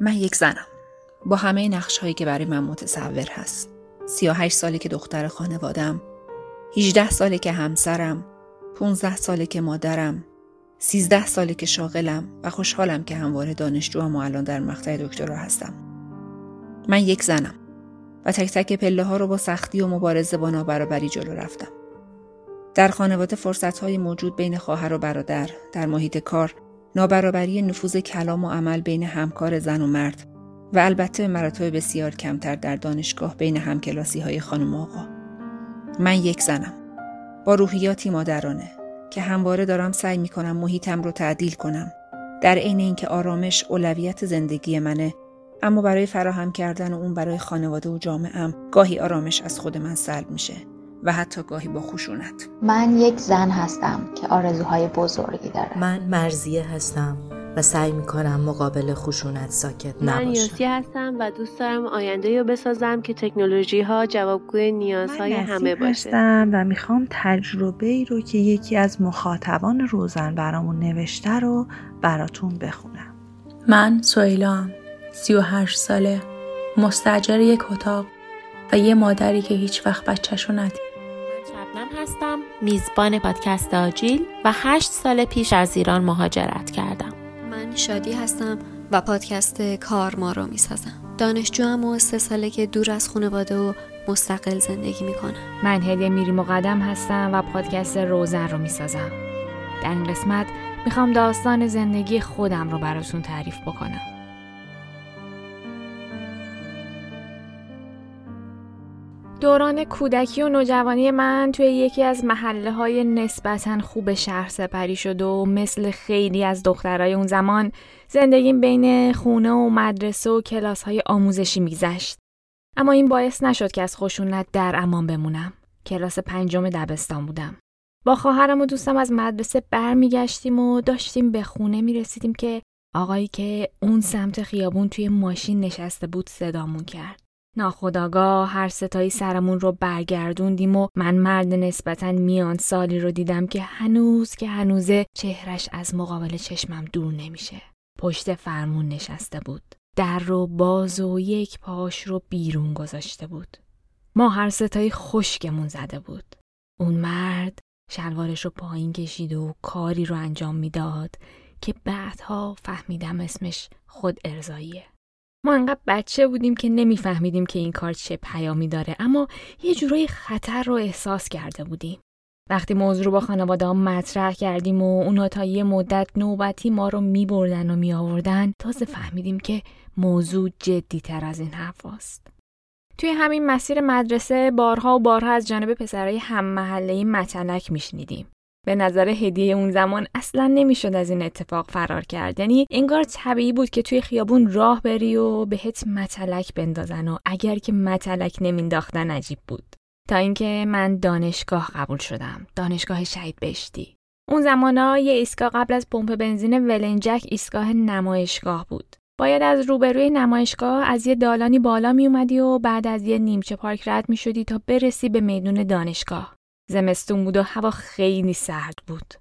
من یک زنم. با همه نقش هایی که برای من متصور هست. 38 ساله که دختر خانوادم 18 ساله که همسرم. 15 ساله که مادرم. 13 ساله که شاغلم و خوشحالم که همواره دانشجوام و الان در مقطع دکترا هستم. من یک زنم و تک تک پله ها رو با سختی و مبارزه با نابرابری جلو رفتم. در خانواده فرصت های موجود بین خواهر و برادر در محیط کار نابرابری نفوذ کلام و عمل بین همکار زن و مرد و البته مراتب بسیار کمتر در دانشگاه بین همکلاسی های خانم آقا. من یک زنم. با روحیاتی مادرانه که همواره دارم سعی می کنم محیطم رو تعدیل کنم. در عین اینکه آرامش اولویت زندگی منه اما برای فراهم کردن اون برای خانواده و جامعم گاهی آرامش از خود من سلب میشه و حتی گاهی با خشونت. من یک زن هستم که آرزوهای بزرگی داره من مرزیه هستم و سعی می‌کنم مقابل خشونت ساکت نباشم. من یوسی هستم و دوست دارم آینده رو بسازم که تکنولوژی ها جوابگوی نیازهای همه باشه. هستم و می‌خوام تجربه ای رو که یکی از مخاطبان روزن برامون نوشته رو براتون بخونم. من سویلام سی و هشت ساله مستجر یک اتاق و یه مادری که هیچ وقت بچهشو ندید. شبنم هستم. میزبان پادکست آجیل و هشت سال پیش از ایران مهاجرت کردم. من شادی هستم و پادکست کار ما رو می‌سازم. دانشجو و سه ساله که دور از خانواده و مستقل زندگی می‌کنم. من هدیه میری مقدم هستم و پادکست روزن رو می‌سازم. در این قسمت می‌خوام داستان زندگی خودم رو براتون تعریف بکنم. دوران کودکی و نوجوانی من توی یکی از محله های نسبتا خوب شهر سپری شد و مثل خیلی از دخترای اون زمان زندگیم بین خونه و مدرسه و کلاس های آموزشی میگذشت. اما این باعث نشد که از خشونت در امان بمونم. کلاس پنجم دبستان بودم. با خواهرم و دوستم از مدرسه برمیگشتیم و داشتیم به خونه می رسیدیم که آقایی که اون سمت خیابون توی ماشین نشسته بود صدامون کرد. ناخداگاه هر ستایی سرمون رو برگردوندیم و من مرد نسبتا میان سالی رو دیدم که هنوز که هنوزه چهرش از مقابل چشمم دور نمیشه. پشت فرمون نشسته بود. در رو باز و یک پاش رو بیرون گذاشته بود. ما هر ستایی خشکمون زده بود. اون مرد شلوارش رو پایین کشید و کاری رو انجام می‌داد که بعدها فهمیدم اسمش خود ارزاییه. ما انقدر بچه بودیم که نمیفهمیدیم که این کار چه پیامی داره اما یه جورایی خطر رو احساس کرده بودیم. وقتی موضوع رو با خانواده مطرح کردیم و اونا تا یه مدت نوبتی ما رو می بردن و می آوردن تازه فهمیدیم که موضوع جدی تر از این حرف است. توی همین مسیر مدرسه بارها و بارها از جانب پسرای هم محله متلک میشنیدیم. به نظر هدیه اون زمان اصلا نمی‌شد از این اتفاق فرار کرد. یعنی انگار طبیعی بود که توی خیابون راه بری و بهت متلک بندازن و اگر که متلک نمینداختن عجیب بود. تا اینکه من دانشگاه قبول شدم. دانشگاه شهید بهشتی. اون زمانا یه ایستگاه قبل از پمپ بنزین ولنجک ایستگاه نمایشگاه بود. باید از روبروی نمایشگاه از یه دالانی بالا می اومدی و بعد از یه نیمچه پارک رد می شدی تا برسی به میدون دانشگاه. زمستون بود و هوا خیلی سرد بود.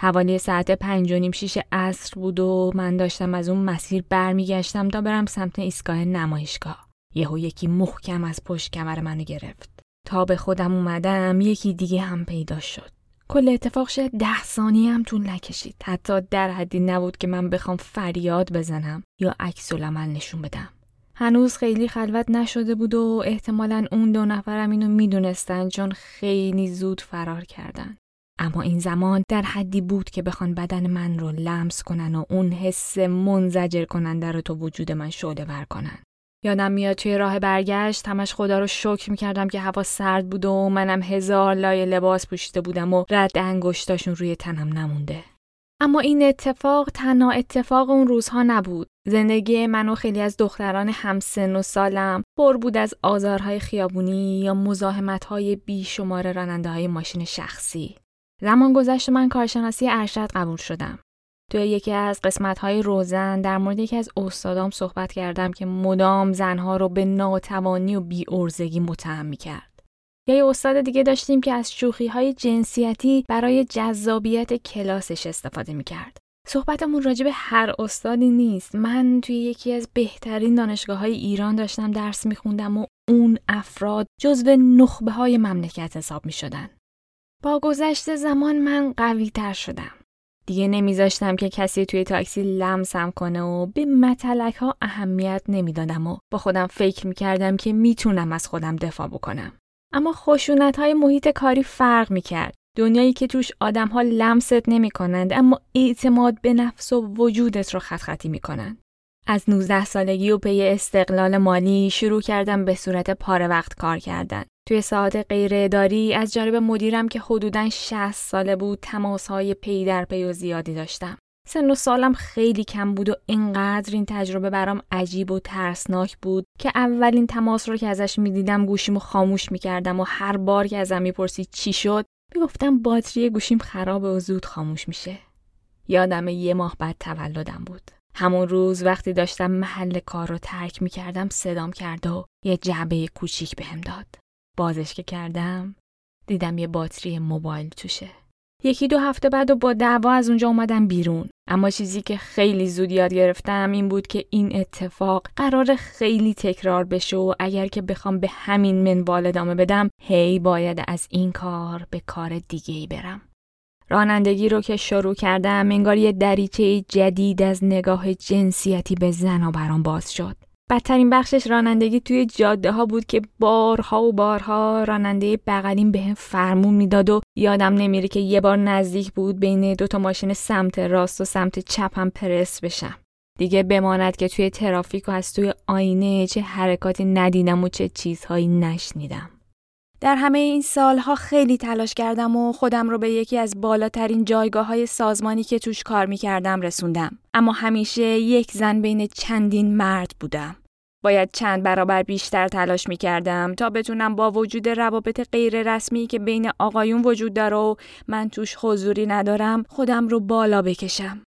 حوالی ساعت پنج و نیم شیش عصر بود و من داشتم از اون مسیر برمیگشتم تا برم سمت ایستگاه نمایشگاه. یهو یکی محکم از پشت کمر منو گرفت. تا به خودم اومدم یکی دیگه هم پیدا شد. کل اتفاق شد ده ثانیه هم طول نکشید. حتی در حدی نبود که من بخوام فریاد بزنم یا عکس العمل نشون بدم. هنوز خیلی خلوت نشده بود و احتمالا اون دو نفرم اینو می‌دونستن چون خیلی زود فرار کردن. اما این زمان در حدی بود که بخوان بدن من رو لمس کنن و اون حس منزجر کننده رو تو وجود من شعله ور کنن. یادم میاد توی راه برگشت همش خدا رو شکر می‌کردم که هوا سرد بود و منم هزار لای لباس پوشیده بودم و رد انگشتاشون روی تنم نمونده. اما این اتفاق تنها اتفاق اون روزها نبود. زندگی من و خیلی از دختران همسن و سالم پر بود از آزارهای خیابونی یا مزاحمتهای بیشمار راننده های ماشین شخصی. زمان گذشت من کارشناسی ارشد قبول شدم. توی یکی از قسمت‌های روزن در مورد یکی از استادام صحبت کردم که مدام زنها رو به ناتوانی و بی‌ارزگی متهم می‌کرد. یا یه استاد دیگه داشتیم که از شوخی های جنسیتی برای جذابیت کلاسش استفاده می‌کرد. صحبتمون راجع به هر استادی نیست من توی یکی از بهترین دانشگاه های ایران داشتم درس میخوندم و اون افراد جزو نخبه های مملکت حساب می‌شدن. با گذشت زمان من قوی تر شدم. دیگه نمیذاشتم که کسی توی تاکسی لمسم کنه و به متلک ها اهمیت نمی‌دادم و با خودم فکر می‌کردم که می‌تونم از خودم دفاع بکنم. اما خشونت های محیط کاری فرق می‌کرد. دنیایی که توش آدم ها لمست نمی کنند اما اعتماد به نفس و وجودت رو خط خطی می کنند. از 19 سالگی در پی استقلال مالی شروع کردم به صورت پاره وقت کار کردن. توی ساعت غیر اداری از جانب مدیرم که حدوداً 60 ساله بود تماس های پی در پی و زیادی داشتم. سن و سالم خیلی کم بود و اینقدر این تجربه برام عجیب و ترسناک بود که اولین تماس رو که ازش می‌دیدم گوشیمو خاموش می‌کردم و هر بار که ازم می‌پرسید چی شد می‌گفتم باتری گوشیم خرابه و زود خاموش میشه. یادم یه ماه بعد تولدم بود. همون روز وقتی داشتم محل کار رو ترک می‌کردم صدام کرد و یه جعبه کوچیک بهم داد. بازش که کردم دیدم یه باتری موبایل توشه. یکی دو هفته بعد و با دعوا از اونجا اومدم بیرون. اما چیزی که خیلی زود یاد گرفتم این بود که این اتفاق قرار خیلی تکرار بشه و اگر که بخوام به همین منوال ادامه بدم هی باید از این کار به کار دیگه ای برم. رانندگی رو که شروع کردم انگار یه دریچه جدید از نگاه جنسیتی به زن برام باز شد. بدترین بخشش رانندگی توی جاده ها بود که بارها و بارها راننده بغلیم به هم فرمون می‌داد و یادم نمیره که یه بار نزدیک بود بین دوتا ماشین سمت راست و سمت چپم پرس بشم. دیگه بماند که توی ترافیک و از توی آینه چه حرکاتی ندیدم و چه چیزهایی نشنیدم. در همه این سالها خیلی تلاش کردم و خودم رو به یکی از بالاترین جایگاه های سازمانی که توش کار می کردم رسوندم. اما همیشه یک زن بین چندین مرد بودم. باید چند برابر بیشتر تلاش می کردم تا بتونم با وجود روابط غیر رسمی که بین آقایون وجود داره و من توش حضوری ندارم خودم رو بالا بکشم.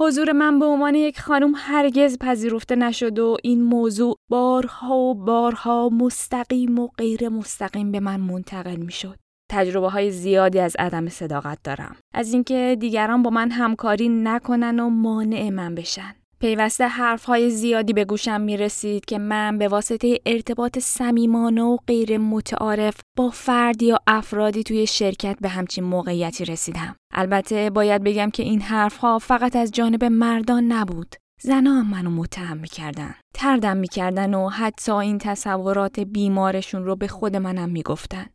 حضور من به عنوان یک خانم هرگز پذیرفته نشد و این موضوع بارها و بارها مستقیم و غیر مستقیم به من منتقل می شد. تجربه های زیادی از عدم صداقت دارم. از اینکه دیگران با من همکاری نکنن و مانع من بشن. پیوسته حرفهای زیادی به گوشم می رسید که من به واسطه ارتباط صمیمانه و غیر متعارف با فردی یا افرادی توی شرکت به همچین موقعیتی رسیدم. البته باید بگم که این حرفها فقط از جانب مردان نبود. زنان منو متهم می‌کردن. تردم می‌کردن و حتی این تصورات بیمارشون رو به خود منم می‌گفتن.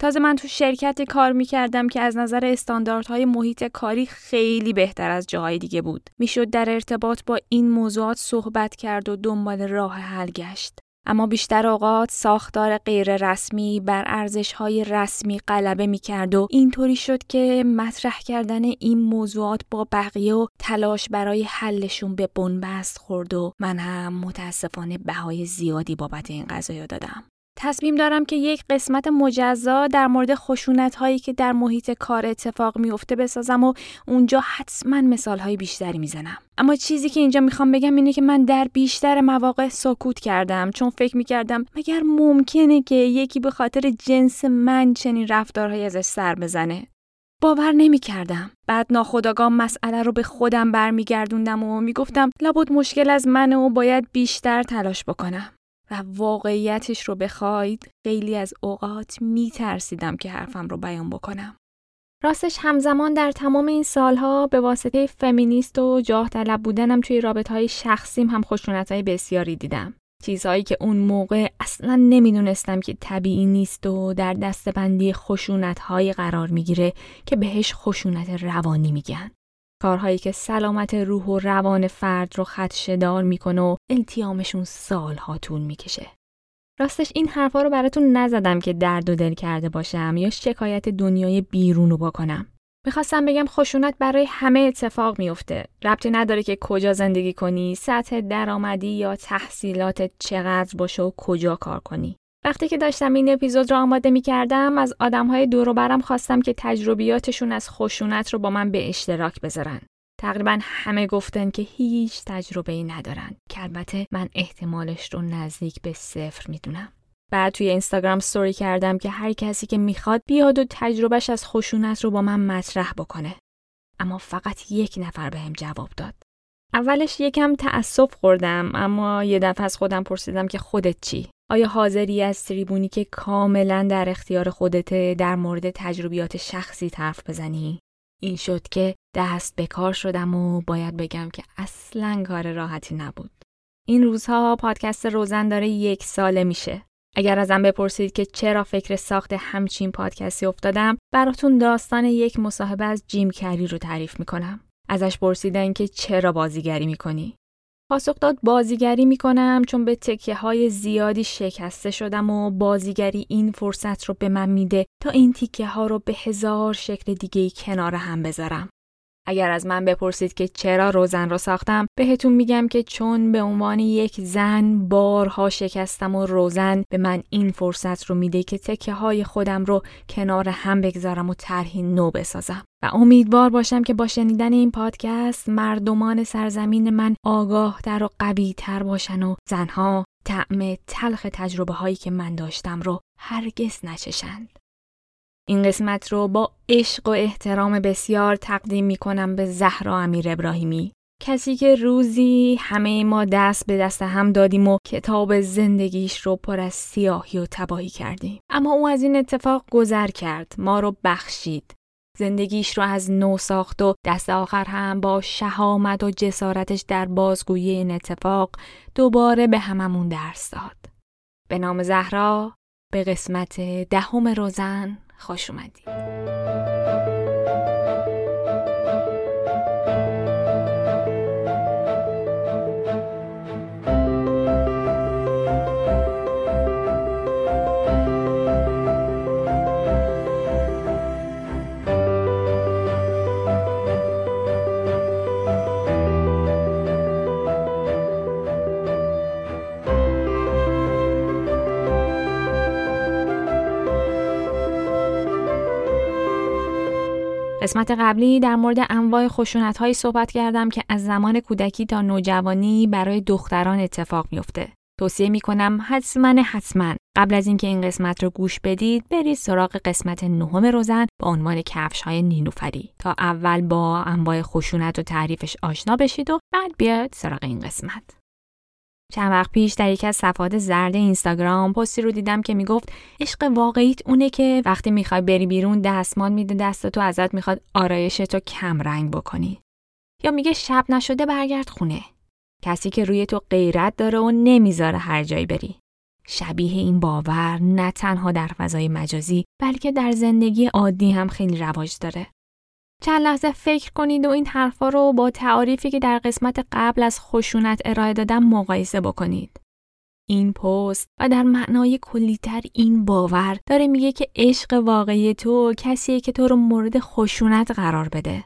تازه من تو شرکتی کار می‌کردم که از نظر استانداردهای محیط کاری خیلی بهتر از جاهای دیگه بود. می‌شد در ارتباط با این موضوعات صحبت کرد و دنبال راه حل گشت. اما بیشتر اوقات ساختار غیر رسمی بر ارزش های رسمی غلبه می کرد و اینطوری شد که مطرح کردن این موضوعات با بقیه و تلاش برای حلشون به بنبست خورد و من هم متاسفانه بهای زیادی بابت این قضايا دادم. تصمیم دارم که یک قسمت مجزا در مورد خشونت هایی که در محیط کار اتفاق میفته بسازم و اونجا حتما مثال های بیشتری می‌زنم. اما چیزی که اینجا می‌خوام بگم اینه که من در بیشتر مواقع سکوت کردم چون فکر می‌کردم مگر ممکنه که یکی به خاطر جنس من چنین رفتارهایی ازش سر بزنه. باور نمی کردم. بعد ناخداگاه مسئله رو به خودم برمیگردوندم و می‌گفتم لابد مشکل از منه و باید بیشتر تلاش بکنم. واقعیتش رو بخواید خیلی از اوقات می ترسیدم که حرفم رو بیان بکنم. راستش همزمان در تمام این سالها به واسطه فمینیست و جاه طلب بودنم توی رابطه های شخصیم هم خشونت های بسیاری دیدم. چیزهایی که اون موقع اصلا نمی‌دونستم که طبیعی نیست و در دستبندی خشونت های قرار می‌گیره که بهش خشونت روانی میگن. کارهایی که سلامت روح و روان فرد رو خدشدار می‌کنه و التیامشون سالها طول می‌کشه. راستش این حرفا رو براتون نزدم که درد و دل کرده باشم یا شکایت دنیای بیرون رو بکنم. می‌خواستم بگم خشونت برای همه اتفاق میفته. ربطی نداره که کجا زندگی کنی، سطح درآمدی یا تحصیلات چقدر باشه و کجا کار کنی. وقتی که داشتم این اپیزود رو آماده می کردم از آدم های دور برم خواستم که تجربیاتشون از خشونت رو با من به اشتراک بذارن. تقریبا همه گفتن که هیچ تجربه ای ندارن که البته من احتمالش رو نزدیک به صفر می‌دونم. بعد توی اینستاگرام ستوری کردم که هر کسی که می‌خواد بیاد و تجربهش از خشونت رو با من مطرح بکنه. اما فقط یک نفر بهم جواب داد. اولش یکم تأسف خوردم اما یه دفعه از خودم پرسیدم که خودت چی؟ آیا حاضری از تریبونی که کاملا در اختیار خودته در مورد تجربیات شخصی حرف بزنی؟ این شد که دست به کار شدم و باید بگم که اصلا کار راحتی نبود. این روزها پادکست روزن داره یک ساله میشه. اگر ازم بپرسید که چرا فکر ساخت همچین پادکستی افتادم براتون داستان یک مصاحبه از جیم کری رو تعریف می‌کنم. ازش پرسیدن که چرا بازیگری می‌کنی؟ پاسخ داد بازیگری می‌کنم چون به تکیه های زیادی شکسته شدم و بازیگری این فرصت رو به من میده تا این تیکه ها رو به هزار شکل دیگه کنار هم بذارم. اگر از من بپرسید که چرا روزن رو ساختم بهتون میگم که چون به عنوان یک زن بارها شکستم و روزن به من این فرصت رو میده که تکه های خودم رو کنار هم بگذارم و طرحی نو بسازم و امیدوار باشم که با شنیدن این پادکست مردمان سرزمین من آگاه تر و قوی تر باشن و زنها طعم تلخ تجربه هایی که من داشتم رو هرگز نچشند. این قسمت رو با عشق و احترام بسیار تقدیم می کنم به زهرا امیر ابراهیمی. کسی که روزی همه ما دست به دست هم دادیم و کتاب زندگیش رو پر از سیاهی و تباهی کردیم. اما او از این اتفاق گذر کرد. ما رو بخشید. زندگیش رو از نو ساخت و دست آخر هم با شهامت و جسارتش در بازگویی این اتفاق دوباره به هممون درس داد. به نام زهرا به قسمت دهم روزن. خوش اومدید قسمت قبلی در مورد انواع خشونت هایی صحبت کردم که از زمان کودکی تا نوجوانی برای دختران اتفاق میفته. توصیه می کنم حتما حتما قبل از اینکه این قسمت رو گوش بدید برید سراغ قسمت نهم روزن با عنوان کفش های نینوفری تا اول با انواع خشونت و تعریفش آشنا بشید و بعد بیاد سراغ این قسمت. چند وقت پیش در یکی از صفحات زرد اینستاگرام پستی رو دیدم که می‌گفت عشق واقعیت اونه که وقتی می‌خوای بری بیرون دستمال میده دست تو ازت می‌خواد آرایش تو کم رنگ بکنی. یا میگه شب نشده برگرد خونه. کسی که روی تو غیرت داره و نمی‌ذاره هر جایی بری. شبیه این باور نه تنها در فضای مجازی بلکه در زندگی عادی هم خیلی رواج داره. چند لحظه فکر کنید و این حرفا رو با تعاریفی که در قسمت قبل از خشونت ارائه دادم مقایسه بکنید. این پست و در معنای کلیتر این باور داره میگه که عشق واقعی تو کسیه که تو رو مورد خشونت قرار بده.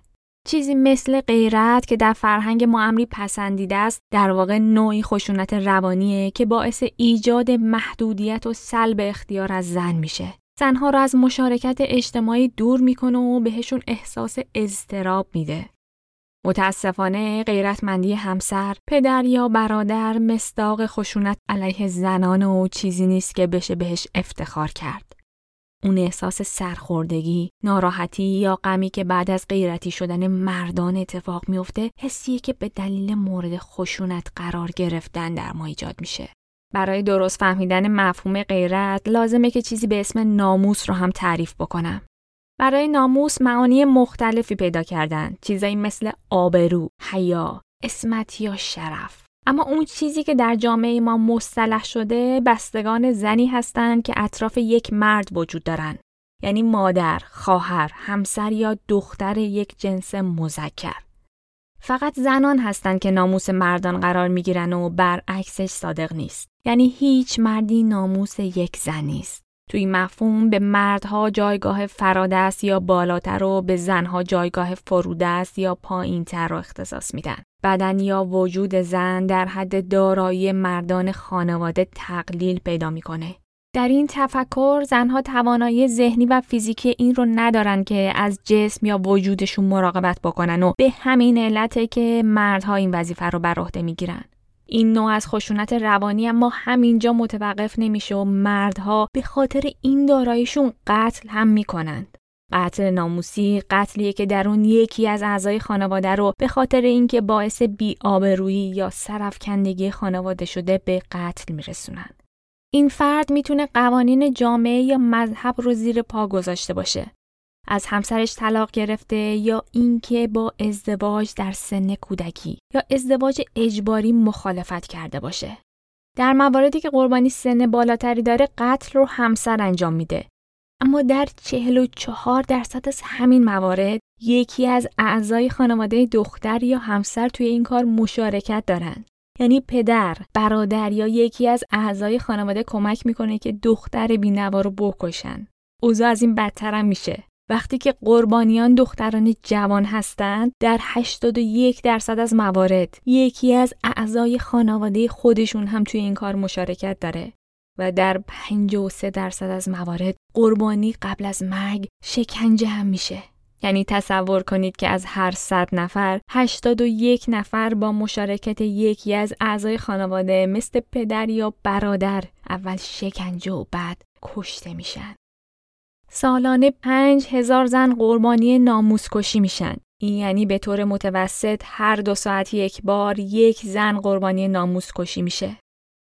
چیزی مثل غیرت که در فرهنگ ما امری پسندیده است در واقع نوعی خشونت روانیه که باعث ایجاد محدودیت و سلب اختیار از زن میشه. زنها را از مشارکت اجتماعی دور می‌کنه و بهشون احساس اضطراب میده. متاسفانه غیرتمندی همسر، پدر یا برادر مستاق خشونت علیه زنان و چیزی نیست که بشه بهش افتخار کرد. اون احساس سرخوردگی، ناراحتی یا غمی که بعد از غیرتی شدن مردان اتفاق میفته، حسیه که به دلیل مورد خشونت قرار گرفتن در ما ایجاد میشه. برای درست فهمیدن مفهوم غیرت لازمه که چیزی به اسم ناموس رو هم تعریف بکنم. برای ناموس معانی مختلفی پیدا کردن. چیزایی مثل آبرو، حیا، اسمت یا شرف. اما اون چیزی که در جامعه ما مصطلح شده بستگان زنی هستند که اطراف یک مرد وجود دارن. یعنی مادر، خواهر، همسر یا دختر یک جنس مذکر. فقط زنان هستند که ناموس مردان قرار می گیرن و برعکسش صادق نیست. یعنی هیچ مردی ناموس یک زن نیست. توی مفهوم به مردها جایگاه فرادست یا بالاتر و به زنها جایگاه فرودست یا پایینتر رو اختصاص میدن. بدن یا وجود زن در حد دارایی مردان خانواده تقلیل پیدا می‌کنه. در این تفکر زنها توانایی ذهنی و فیزیکی این رو ندارن که از جسم یا وجودشون مراقبت بکنن و به همین علته که مردها این وظیفه رو بر عهده می‌گیرن. این نوع از خشونت روانی اما همینجا متوقف نمیشه و مردها به خاطر این داراییشون قتل هم می‌کنند. قتل ناموسی قتلیه که در اون یکی از اعضای خانواده رو به خاطر اینکه باعث بی‌آبرویی یا سرفکندگی خانواده شده به قتل میرسونن. این فرد می‌تونه قوانین جامعه یا مذهب رو زیر پا گذاشته باشه. از همسرش طلاق گرفته یا اینکه با ازدواج در سن کودکی یا ازدواج اجباری مخالفت کرده باشه. در مواردی که قربانی سن بالاتری داره قتل رو همسر انجام میده. اما در 44 درصد از همین موارد یکی از اعضای خانواده دختر یا همسر توی این کار مشارکت دارن. یعنی پدر، برادر یا یکی از اعضای خانواده کمک می‌کنه که دختر بینوا رو بکشن. اوضاع از این بدتر هم میشه. وقتی که قربانیان دختران جوان هستند در 81 درصد از موارد یکی از اعضای خانواده خودشون هم توی این کار مشارکت داره و در 53 درصد از موارد قربانی قبل از مرگ شکنجه هم میشه یعنی تصور کنید که از هر 100 نفر 81 نفر با مشارکت یکی از اعضای خانواده مثل پدر یا برادر اول شکنجه و بعد کشته میشن سالانه پنج هزار زن قربانی ناموس کشی میشن. این یعنی به طور متوسط هر دو ساعت یک بار یک زن قربانی ناموس کشی میشه.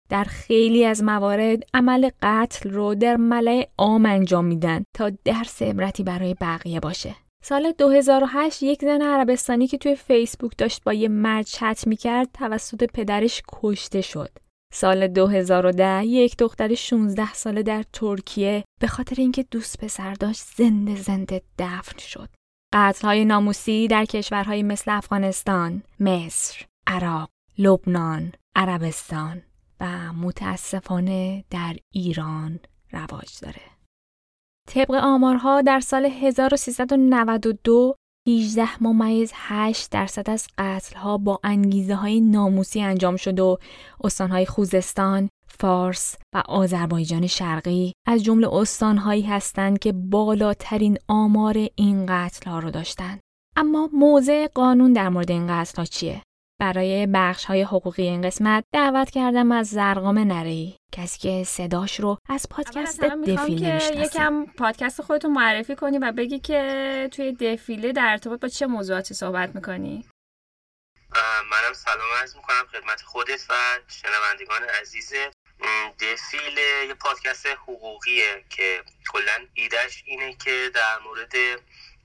در خیلی از موارد عمل قتل رو در ملع عام انجام میدن تا درس عبرتی برای بقیه باشه. سال 2008 یک زن عربستانی که توی فیسبوک داشت با یه مرد چت می‌کرد توسط پدرش کشته شد. سال 2010 یک دختر 16 ساله در ترکیه به خاطر اینکه دوست پسر داشت زنده زنده دفن شد. های ناموسی در کشورهای مثل افغانستان، مصر، عراق، لبنان، عربستان و متاسفانه در ایران رواج داره. طبق آمارها در سال 1392 18 ممیز 8 درصد از قتل ها با انگیزه های ناموسی انجام شد و استانهای خوزستان، فارس و آذربایجان شرقی از جمله استانهایی هستند که بالاترین آمار این قتل ها رو داشتند. اما موضع قانون در مورد این قتل ها چیه؟ برای بخش های حقوقی این قسمت دعوت کردم از زرقام نری کسی که صداش رو از پادکست دفیله می‌شناسه. یکم پادکست خودتون معرفی کنی و بگی که توی دفیله در ارتباط با چه موضوعاتی صحبت می‌کنی؟ منم سلام عرض می‌کنم خدمت خودت و شنوندگان عزیز. دفیله یه پادکست حقوقیه که کلا ایدهش اینه که در مورد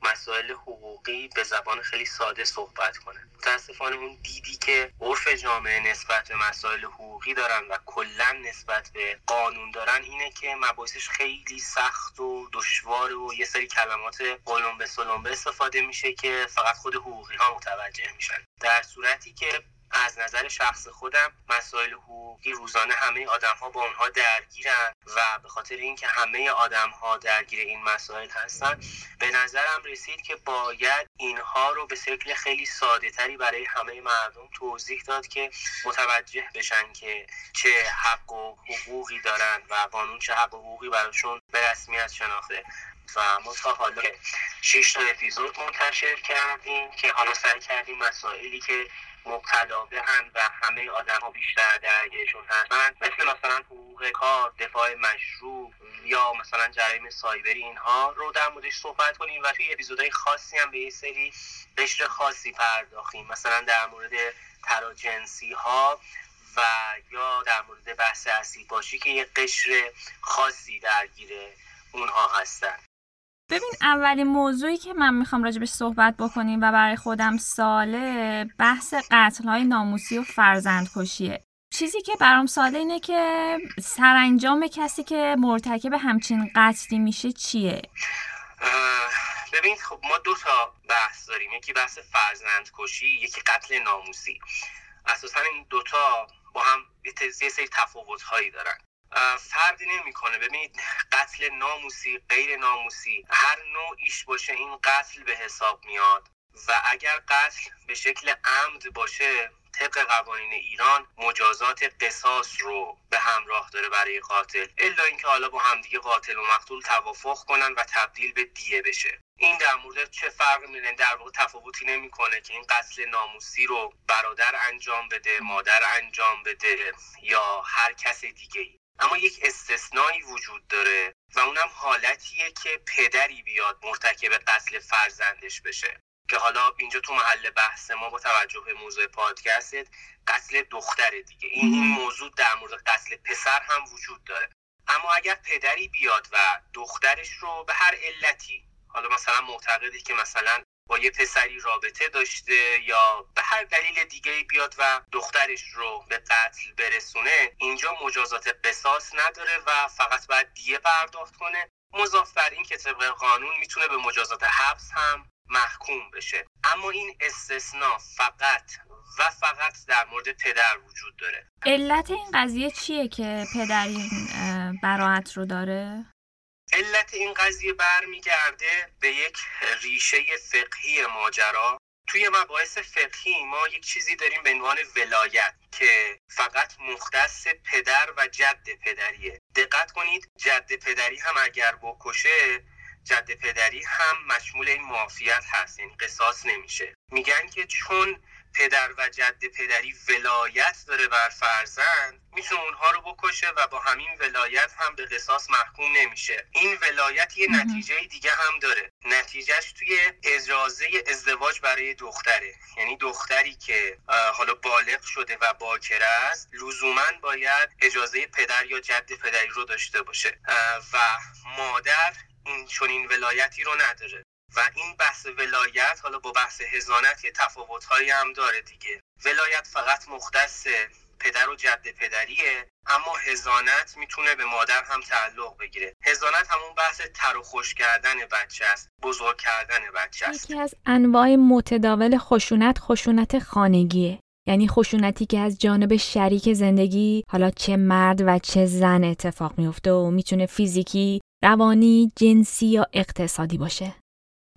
مسائل حقوقی به زبان خیلی ساده صحبت کنه. متاسفانه اون دیدی که عرف جامعه نسبت به مسائل حقوقی دارن و کلا نسبت به قانون دارن اینه که مباحثش خیلی سخت و دشوار و یه سری کلمات قلم به سلم استفاده میشه که فقط خود حقوقی ها متوجه میشن. در صورتی که از نظر شخص خودم مسائل حقوقی روزانه همه آدم ها با اونها درگیرن و به خاطر اینکه همه آدم ها درگیر این مسائل هستن به نظرم رسید که باید اینها رو به شکل خیلی ساده تری برای همه مردم توضیح داد که متوجه بشن که چه حق و حقوقی دارن و قانون چه حق و حقوقی براشون به رسمیت شناخته. و ما تا حالا شش تا اپیزود منتشر کردیم که حالا سعی کردیم مسائلی که مبتلا بهن و همه آدم ها بیشتر درگیرشون هستن. مثل مثلا حقوق کار دفاع مشروع یا مثلا جرایم سایبری اینها رو در موردش صحبت کنیم و توی اپیزودهای خاصی هم به یه سری قشر خاصی پرداخیم مثلا در مورد تراجنسی ها و یا در مورد بحث اسید باشی که یه قشر خاصی درگیر اونها هستن. ببین اولین موضوعی که من می‌خوام راجبش صحبت بکنیم و برای خودم ساله بحث قتل های ناموسی و فرزندکشیه. چیزی که برام ساله اینه که سرانجام کسی که مرتکب همچین قتلی میشه چیه؟ ببین خب ما دو تا بحث داریم. یکی بحث فرزندکشی یکی قتل ناموسی. اساسا این دوتا با هم یه سری تفاوت هایی دارن. فردی نمی‌کنه. ببینید قتل ناموسی غیر ناموسی هر نوعیش باشه این قتل به حساب میاد. و اگر قتل به شکل عمد باشه طبق قوانین ایران مجازات قصاص رو به همراه داره برای قاتل. الا اینکه حالا با همدیگه قاتل و مقتول توافق کنن و تبدیل به دیه بشه. این در مورد چه فرق می‌کنه؟ در واقع تفاوتی نمی‌کنه که این قتل ناموسی رو برادر انجام بده مادر انجام بده یا هر کس دیگه ای اما یک استثنایی وجود داره و اونم حالتیه که پدری بیاد مرتکب قتل فرزندش بشه. که حالا اینجا تو محل بحث ما با توجه به موضوع پادکستت قتل دختر دیگه. این این موضوع در مورد قتل پسر هم وجود داره. اما اگر پدری بیاد و دخترش رو به هر علتی حالا مثلا معتقدی که مثلا با یه پسری رابطه داشته یا به هر دلیل دیگه بیاد و دخترش رو به قتل برسونه اینجا مجازات قصاص نداره و فقط باید دیه پرداخت کنه. مضاف این که طبق قانون می‌تونه به مجازات حبس هم محکوم بشه. اما این استثنا فقط و فقط در مورد پدر وجود داره. علت این قضیه چیه که پدر این براعت رو داره؟ علت این قضیه برمیگرده به یک ریشه فقهی ماجرا. توی مباحث فقهی ما یک چیزی داریم به عنوان ولایت که فقط مختص پدر و جد پدریه. دقت کنید جد پدری هم اگر بکشه جد پدری هم مشمول این معافیت هست یعنی قصاص نمیشه. میگن که چون پدر و جد پدری ولایت داره بر فرزند می‌تونه اونها رو بکشه و با همین ولایت هم به قصاص محکوم نمیشه. این ولایت یه نتیجه دیگه هم داره. نتیجهش توی اجازه ازدواج برای دختره. یعنی دختری که حالا بالغ شده و باکره است لزوما باید اجازه پدر یا جد پدری رو داشته باشه. و مادر این چنین ولایتی رو نداره. و این بحث ولایت حالا با بحث هزانت یه تفاوتهایی هم داره دیگه. ولایت فقط مختص پدر و جد پدریه اما هزانت می‌تونه به مادر هم تعلق بگیره. هزانت همون بحث تر و خوش کردن بچه است بزرگ کردن بچه است. یکی از انواع متداول خشونت خشونت خانگیه. یعنی خشونتی که از جانب شریک زندگی حالا چه مرد و چه زن اتفاق میفته و می‌تونه فیزیکی، روانی، جنسی یا اقتصادی باشه.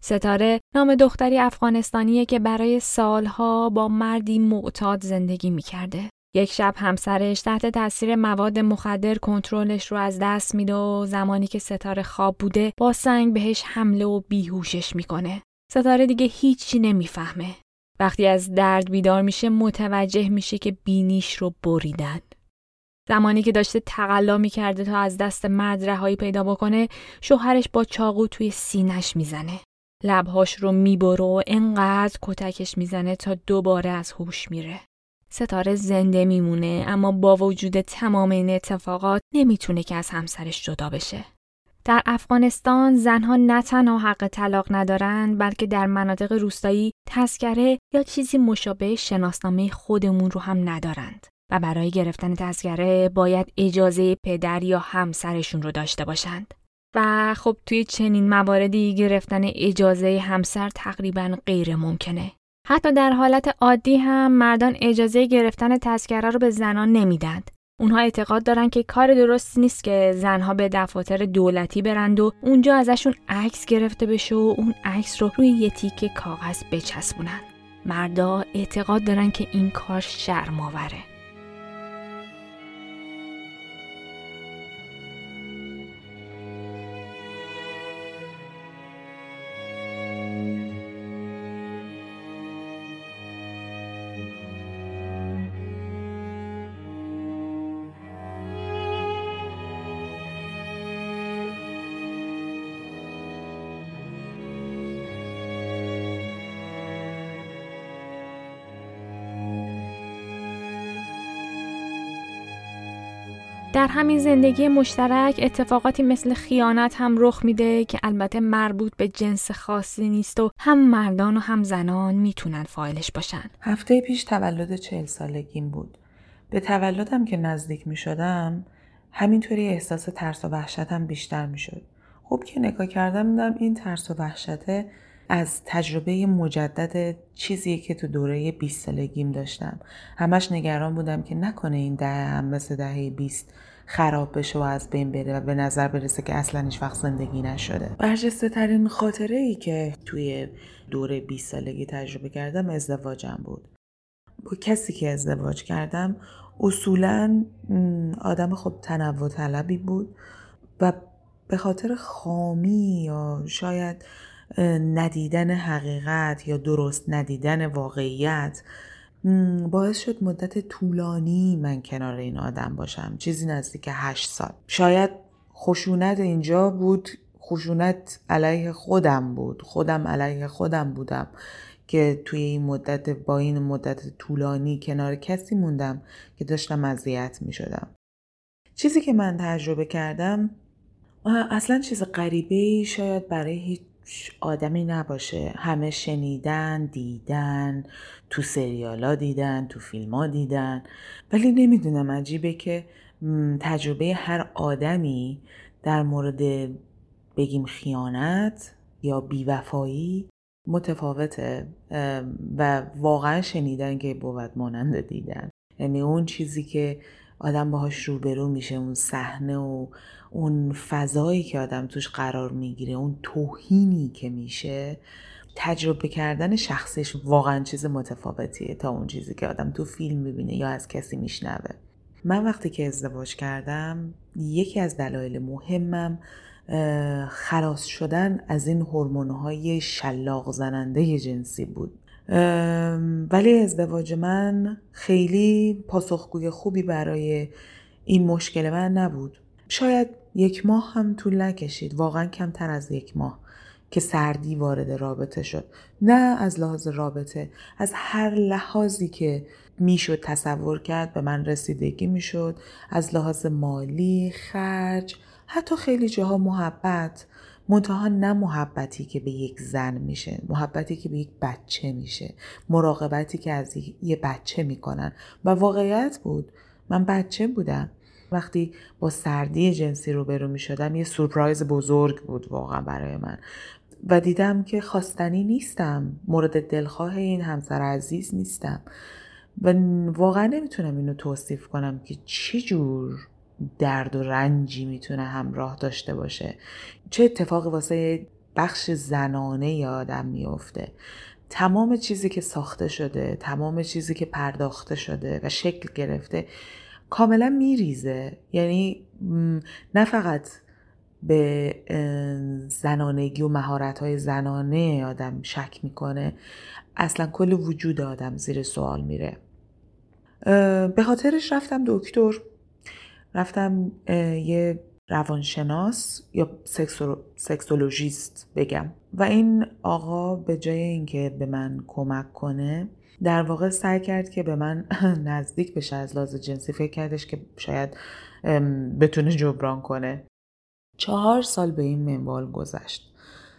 ستاره نام دختری افغانستانیه که برای سالها با مردی معتاد زندگی می‌کرده. یک شب همسرش تحت تاثیر مواد مخدر کنترلش رو از دست میده و زمانی که ستاره خواب بوده با سنگ بهش حمله و بیهوشش می‌کنه. ستاره دیگه هیچی نمی‌فهمه. وقتی از درد بیدار میشه متوجه میشه که بینیش رو بریدن. زمانی که داشته تقلا می‌کرده تا از دست مرد رهایی پیدا بکنه شوهرش با چاقو توی سینش می‌زنه. لبهاش رو می‌بره و انقدر کتکش می‌زنه تا دوباره از هوش میره. ستاره زنده میمونه اما با وجود تمام این اتفاقات نمی‌تونه که از همسرش جدا بشه. در افغانستان زنها نه تنها حق طلاق ندارند بلکه در مناطق روستایی تذکره یا چیزی مشابه شناسنامه خودمون رو هم ندارند و برای گرفتن تذکره باید اجازه پدر یا همسرشون رو داشته باشند. و خب توی چنین مواردی گرفتن اجازه همسر تقریبا غیر ممکنه. حتی در حالت عادی هم مردان اجازه گرفتن تذکره رو به زنان نمیدند. اونها اعتقاد دارن که کار درست نیست که زنها به دفاتر دولتی برند و اونجا ازشون عکس گرفته بشه و اون عکس رو روی یه تیکه کاغذ بچسبونن. مردا اعتقاد دارن که این کار شرم همین زندگی مشترک اتفاقاتی مثل خیانت هم رخ میده که البته مربوط به جنس خاصی نیست و هم مردان و هم زنان می‌تونن فایلش باشن. هفته پیش تولد چهل سالگیم بود. به تولدم که نزدیک می شدم همینطوری احساس ترس و وحشتم بیشتر می شد. خوب که نگاه کردم دیدم این ترس و وحشته از تجربه مجدد چیزی که تو دوره 20 سالگیم داشتم همش نگران بودم که نکنه این دهه هم مثل دهه 20 خراب بشه و از بین بره و به نظر برسه که اصلا هیچ وقت زندگی نشده. برجسته ترین خاطره ای که توی دوره 20 سالگی تجربه کردم ازدواجم بود. با کسی که ازدواج کردم اصولا آدم خب تنوع طلبی بود و به خاطر خامی یا شاید ندیدن حقیقت یا درست ندیدن واقعیت باعث شد مدت طولانی من کنار این آدم باشم. چیزی نزدیک هشت سال. شاید خشونت اینجا بود خشونت علیه خودم بود. خودم علیه خودم بودم که توی این مدت با این مدت طولانی کنار کسی موندم که داشتم اذیت می شدم. چیزی که من تجربه کردم اصلا چیز غریبه شاید برای هیچ آدمی نباشه. همه شنیدن دیدن تو سریالا دیدن تو فیلم ها دیدن. ولی نمی‌دونم عجیبه که تجربه هر آدمی در مورد بگیم خیانت یا بیوفایی متفاوته و واقعا شنیدن که بود مانند دیدن. یعنی اون چیزی که آدم باهاش روبرو میشه اون صحنه و اون فضایی که آدم توش قرار می‌گیره اون توهینی که میشه تجربه کردن شخصش واقعا چیز متفاوتیه تا اون چیزی که آدم تو فیلم می‌بینه یا از کسی میشنوه. من وقتی که ازدواج کردم یکی از دلایل مهمم خلاص شدن از این های شلاق زننده جنسی بود. ولی ازدواج من خیلی پاسخگوی خوبی برای این مشکل من نبود. شاید یک ماه هم طول نکشید واقعا کمتر از یک ماه که سردی وارد رابطه شد. نه از لحاظ رابطه از هر لحاظی که می‌شد تصور کرد به من رسیدگی می‌شد از لحاظ مالی خرج حتی خیلی جاها محبت منتها نه محبتی که به یک زن میشه محبتی که به یک بچه میشه مراقبتی که از یه بچه می‌کنن. و واقعیت بود من بچه بودم. وقتی با سردی جنسی روبرو می شدم یه سورپرایز بزرگ بود واقعا برای من. و دیدم که خواستنی نیستم مورد دلخواه این همسر عزیز نیستم. و واقعا نمی‌تونم اینو توصیف کنم که چه جور درد و رنجی می‌تونه همراه داشته باشه. چه اتفاقی واسه بخش زنانه ی آدم میفته تمام چیزی که ساخته شده تمام چیزی که پرداخته شده و شکل گرفته کاملا میریزه. یعنی نه فقط به زنانگی و مهارت های زنانه آدم شک می‌کنه اصلا کل وجود آدم زیر سوال میره. به خاطرش رفتم دکتر. رفتم یه روانشناس یا سکسولوژیست بگم. و این آقا به جای اینکه به من کمک کنه در واقع سعی کرد که به من نزدیک بشه از لحاظ جنسی. فکر کردش که شاید بتونه جبران کنه. چهار سال به این منوال گذشت.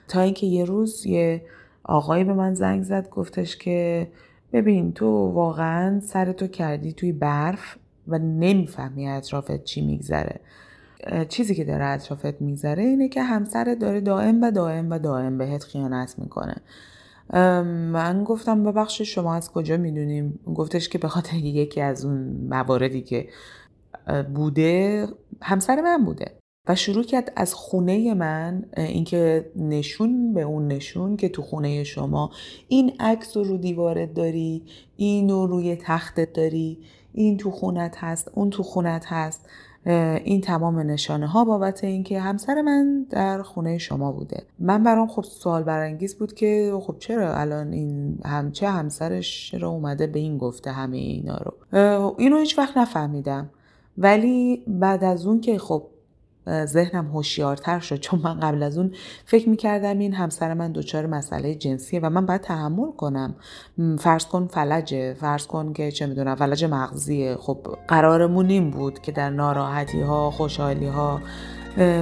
تا اینکه یه روز یه آقایی به من زنگ زد گفتش که ببین تو واقعا سرتو کردی توی برف و نمی‌فهمی اطرافت چی میگذره. چیزی که داره اطرافت میگذره اینه که همسرت داره دائم و دائم و دائم بهت خیانت می‌کنه. من گفتم ببخش شما از کجا می‌دونیم؟ گفتش که به خاطر یکی از اون مواردی که بوده همسر من بوده. و شروع کرد از خونه من اینکه نشون به اون نشون که تو خونه شما این عکس رو رو دیوارت داری اینو روی تختت داری این تو خونت هست اون تو خونت هست. این تمام نشانه ها بابت اینکه همسر من در خونه شما بوده. من برام خب سوال برانگیز بود که خب چرا الان این همچه همسرش چرا اومده به این گفته همه اینا رو؟ اینو هیچ وقت نفهمیدم. ولی بعد از اون که خب ذهنم هوشیارتر شد چون من قبل از اون فکر می‌کردم این همسر من دچار مسئله جنسیه و من باید تحمل کنم. فرض کن فلجه فرض کن که چه می‌دونم فلج مغزیه. خب قرارمون این بود که در ناراحتی ها خوشحالی ها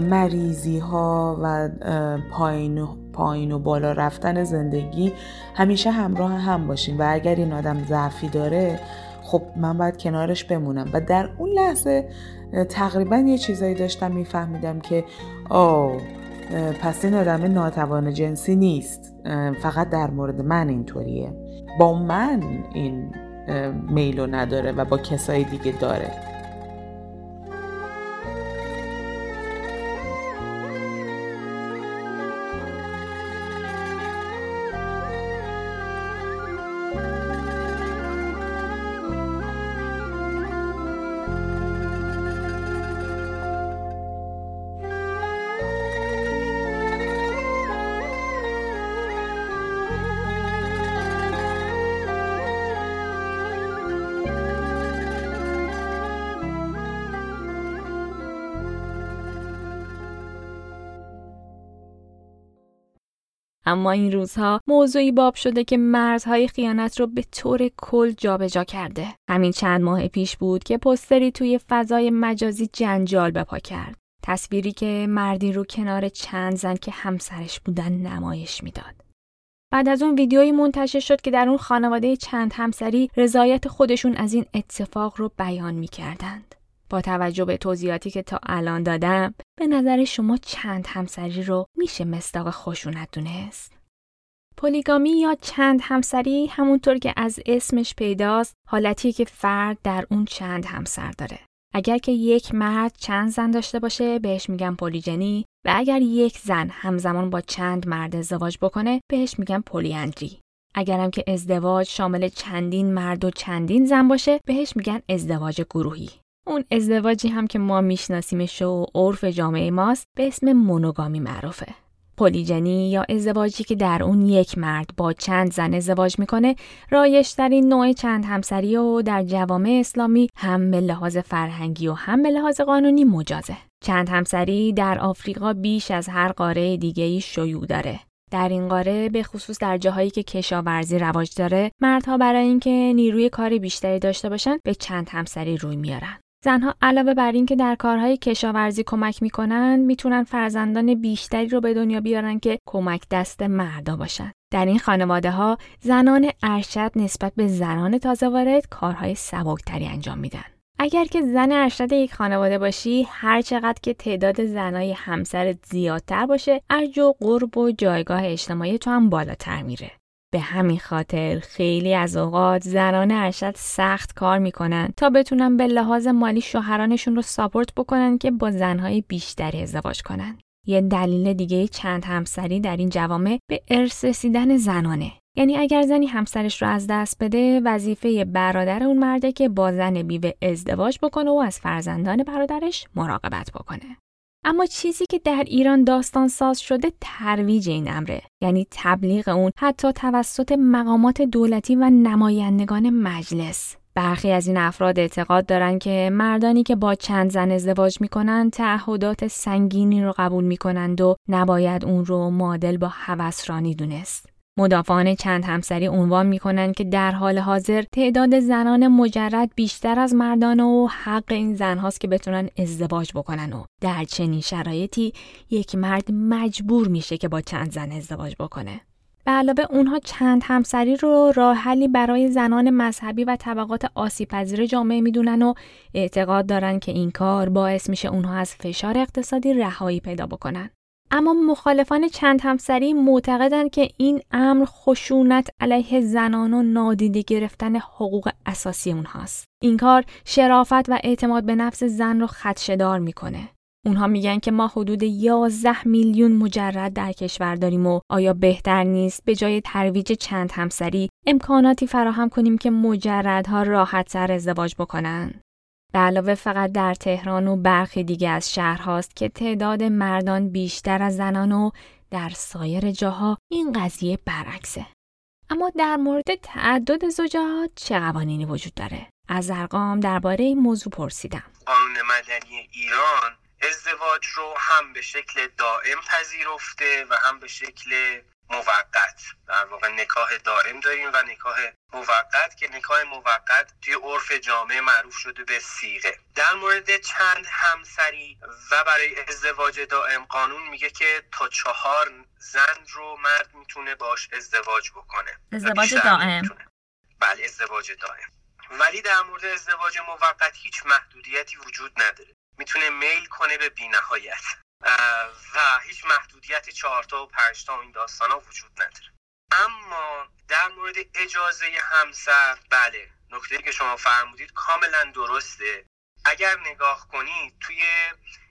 مریضی ها و پایین پایین و بالا رفتن زندگی همیشه همراه هم باشیم و اگر این آدم ضعفی داره خب من باید کنارش بمونم. و در اون لحظه تقریبا یه چیزایی داشتم میفهمیدم که او پس این آدم ناتوان جنسی نیست. فقط در مورد من اینطوریه. با من این میلو نداره و با کسای دیگه داره. اما این روزها موضوعی باب شده که مرزهای خیانت رو به طور کل جابجا کرده. همین چند ماه پیش بود که پستری توی فضای مجازی جنجال بپا کرد. تصویری که مردی رو کنار چند زن که همسرش بودن نمایش می‌داد. بعد از اون ویدیویی منتشر شد که در اون خانواده چند همسری رضایت خودشون از این اتفاق رو بیان می‌کردند. با توجه به توضیحاتی که تا الان دادم به نظر شما چند همسری رو میشه مستاق خشونت دونست؟ پولیگامی یا چند همسری همونطور که از اسمش پیداست حالتی که فرد در اون چند همسر داره. اگر که یک مرد چند زن داشته باشه بهش میگن پولیجنی و اگر یک زن همزمان با چند مرد ازدواج بکنه بهش میگن پولیاندری. اگرم که ازدواج شامل چندین مرد و چندین زن باشه بهش میگن ازدواج گروهی. اون ازدواجی هم که ما میشناسیمش و عرف جامعه ماست به اسم مونوگامی معروفه. پولیجنی یا ازدواجی که در اون یک مرد با چند زن ازدواج می‌کنه رایش در این نوع چند همسری و در جوامع اسلامی هم به لحاظ فرهنگی و هم به لحاظ قانونی مجازه. چند همسری در آفریقا بیش از هر قاره دیگه ای شیوع داره. در این قاره به خصوص در جاهایی که کشاورزی رواج داره مردها برای اینکه نیروی کار بیشتری داشته باشن به چند همسری روی میارن زنها علاوه بر اینکه در کارهای کشاورزی کمک می‌کنن می‌تونن فرزندان بیشتری رو به دنیا بیارن که کمک دست مردا باشن. در این خانواده ها زنان ارشد نسبت به زنان تازه وارد کارهای سبکتری انجام میدن. اگر که زن ارشد یک خانواده باشی هر چقدر که تعداد زنای همسرت زیادتر باشه ارج و قرب و جایگاه اجتماعی تو هم بالاتر میره به همین خاطر خیلی از اوقات زنان ارشد سخت کار می‌کنن تا بتونن به لحاظ مالی شوهرانشون رو ساپورت بکنن که با زنهای بیشتری ازدواج کنن. یه دلیل دیگه چند همسری در این جوامع به ارث رسیدن زنانه. یعنی اگر زنی همسرش رو از دست بده وظیفه برادر اون مرده که با زن بیوه ازدواج بکنه و از فرزندان برادرش مراقبت بکنه. اما چیزی که در ایران داستان ساز شده ترویج این امره یعنی تبلیغ اون حتی توسط مقامات دولتی و نمایندگان مجلس برخی از این افراد اعتقاد دارن که مردانی که با چند زن ازدواج می‌کنن تعهدات سنگینی رو قبول می‌کنند و نباید اون رو معادل با هوسرانی دونست. مدافعان چند همسری عنوان می‌کنند که در حال حاضر تعداد زنان مجرد بیشتر از مردان و حق این زنهاست که بتونن ازدواج بکنن و در چنین شرایطی یک مرد مجبور میشه که با چند زن ازدواج بکنه. به علاوه اونها چند همسری رو راه حلی برای زنان مذهبی و طبقات آسیبپذیر جامعه می‌دونن و اعتقاد دارن که این کار باعث میشه اونها از فشار اقتصادی رهایی پیدا بکنن. اما مخالفان چند همسری معتقدند که این امر خشونت علیه زنان و نادیده گرفتن حقوق اساسی اونهاست. این کار شرافت و اعتماد به نفس زن رو خدشدار می‌کنه. اونها میگن که ما حدود 11 میلیون مجرد در کشور داریم و آیا بهتر نیست به جای ترویج چند همسری امکاناتی فراهم کنیم که مجردها راحت تر ازدواج بکنن؟ به علاوه فقط در تهران و برخی دیگه از شهرهاست که تعداد مردان بیشتر از زنان و در سایر جاها این قضیه برعکسه. اما در مورد تعدد زوجات چه قوانینی وجود داره؟ از ارقام درباره این موضوع پرسیدم. قانون مدنی ایران ازدواج رو هم به شکل دائم پذیرفته و هم به شکل موقت. در واقع نکاح دائم داریم و نکاح موقت که نکاح موقت توی عرف جامعه معروف شده به سیغه. در مورد چند همسری و برای ازدواج دائم قانون میگه که تا چهار زن رو مرد می‌تونه باش ازدواج بکنه. ازدواج دائم. بله ازدواج دائم. ولی در مورد ازدواج موقت هیچ محدودیتی وجود نداره. می‌تونه میل کنه به بینهایت. و هیچ محدودیت چهارتا و پنجتا این داستان ها وجود نداره. اما در مورد اجازه همسر بله نکته که شما فرمودید کاملا درسته. اگر نگاه کنید توی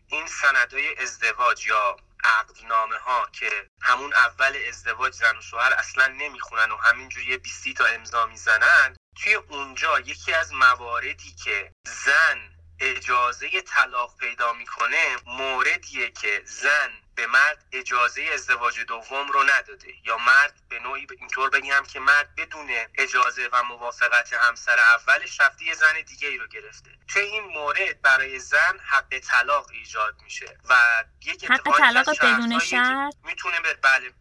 این سندهای ازدواج یا عقدنامه ها که همون اول ازدواج زن و شوهر اصلا نمی‌خونن و همینجوری 20 تا امضا می‌زنن توی اونجا یکی از مواردی که زن اجازه طلاق پیدا می‌کنه موردیه که زن به مرد اجازه ازدواج دوم رو نداده یا مرد به نوعی اینطور بگیم که مرد بدون اجازه و موافقت همسر اولش رفته یه زن دیگه ای رو گرفته. توی این مورد برای زن حق طلاق ایجاد میشه و یک حق طلاق بدون شرط؟ می‌تونه بله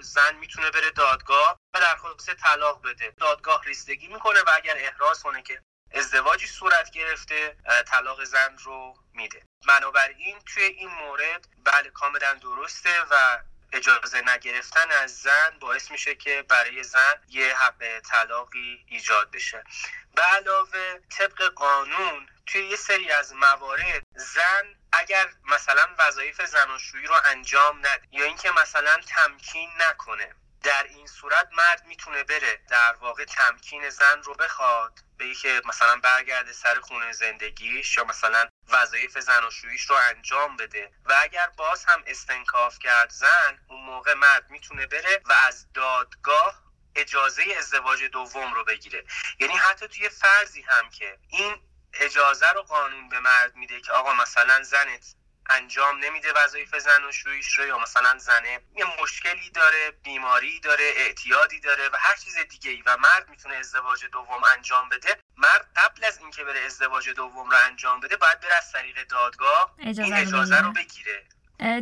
زن می‌تونه بره دادگاه و درخواست طلاق بده. دادگاه ریستگی می‌کنه و اگر احراز کنه که ازدواجی صورت گرفته طلاق زن رو میده. بنابراین توی این مورد بله کاملا درسته و اجازه نگرفتن از زن باعث میشه که برای زن یه حق طلاقی ایجاد بشه. به علاوه طبق قانون توی یه سری از موارد زن اگر مثلا وظایف زناشویی رو انجام نده یا اینکه مثلا تمکین نکنه در این صورت مرد می‌تونه بره در واقع تمکین زن رو بخواد به که مثلا برگرده سر خونه زندگیش یا مثلا وظایف زناشوییش رو انجام بده. و اگر باز هم استنکاف کرد زن اون موقع مرد می‌تونه بره و از دادگاه اجازه ازدواج دوم رو بگیره. یعنی حتی توی فرضی هم که این اجازه رو قانون به مرد میده که آقا مثلا زنت انجام نمیده وظایف زن و شویش رو یا مثلا زنه. یه مشکلی داره بیماری داره اعتیادی داره و هر چیز دیگه ای و مرد می‌تونه ازدواج دوم انجام بده. مرد قبل از اینکه بره ازدواج دوم رو انجام بده باید بره از طریق دادگاه اجازه این اجازه رو بگیره.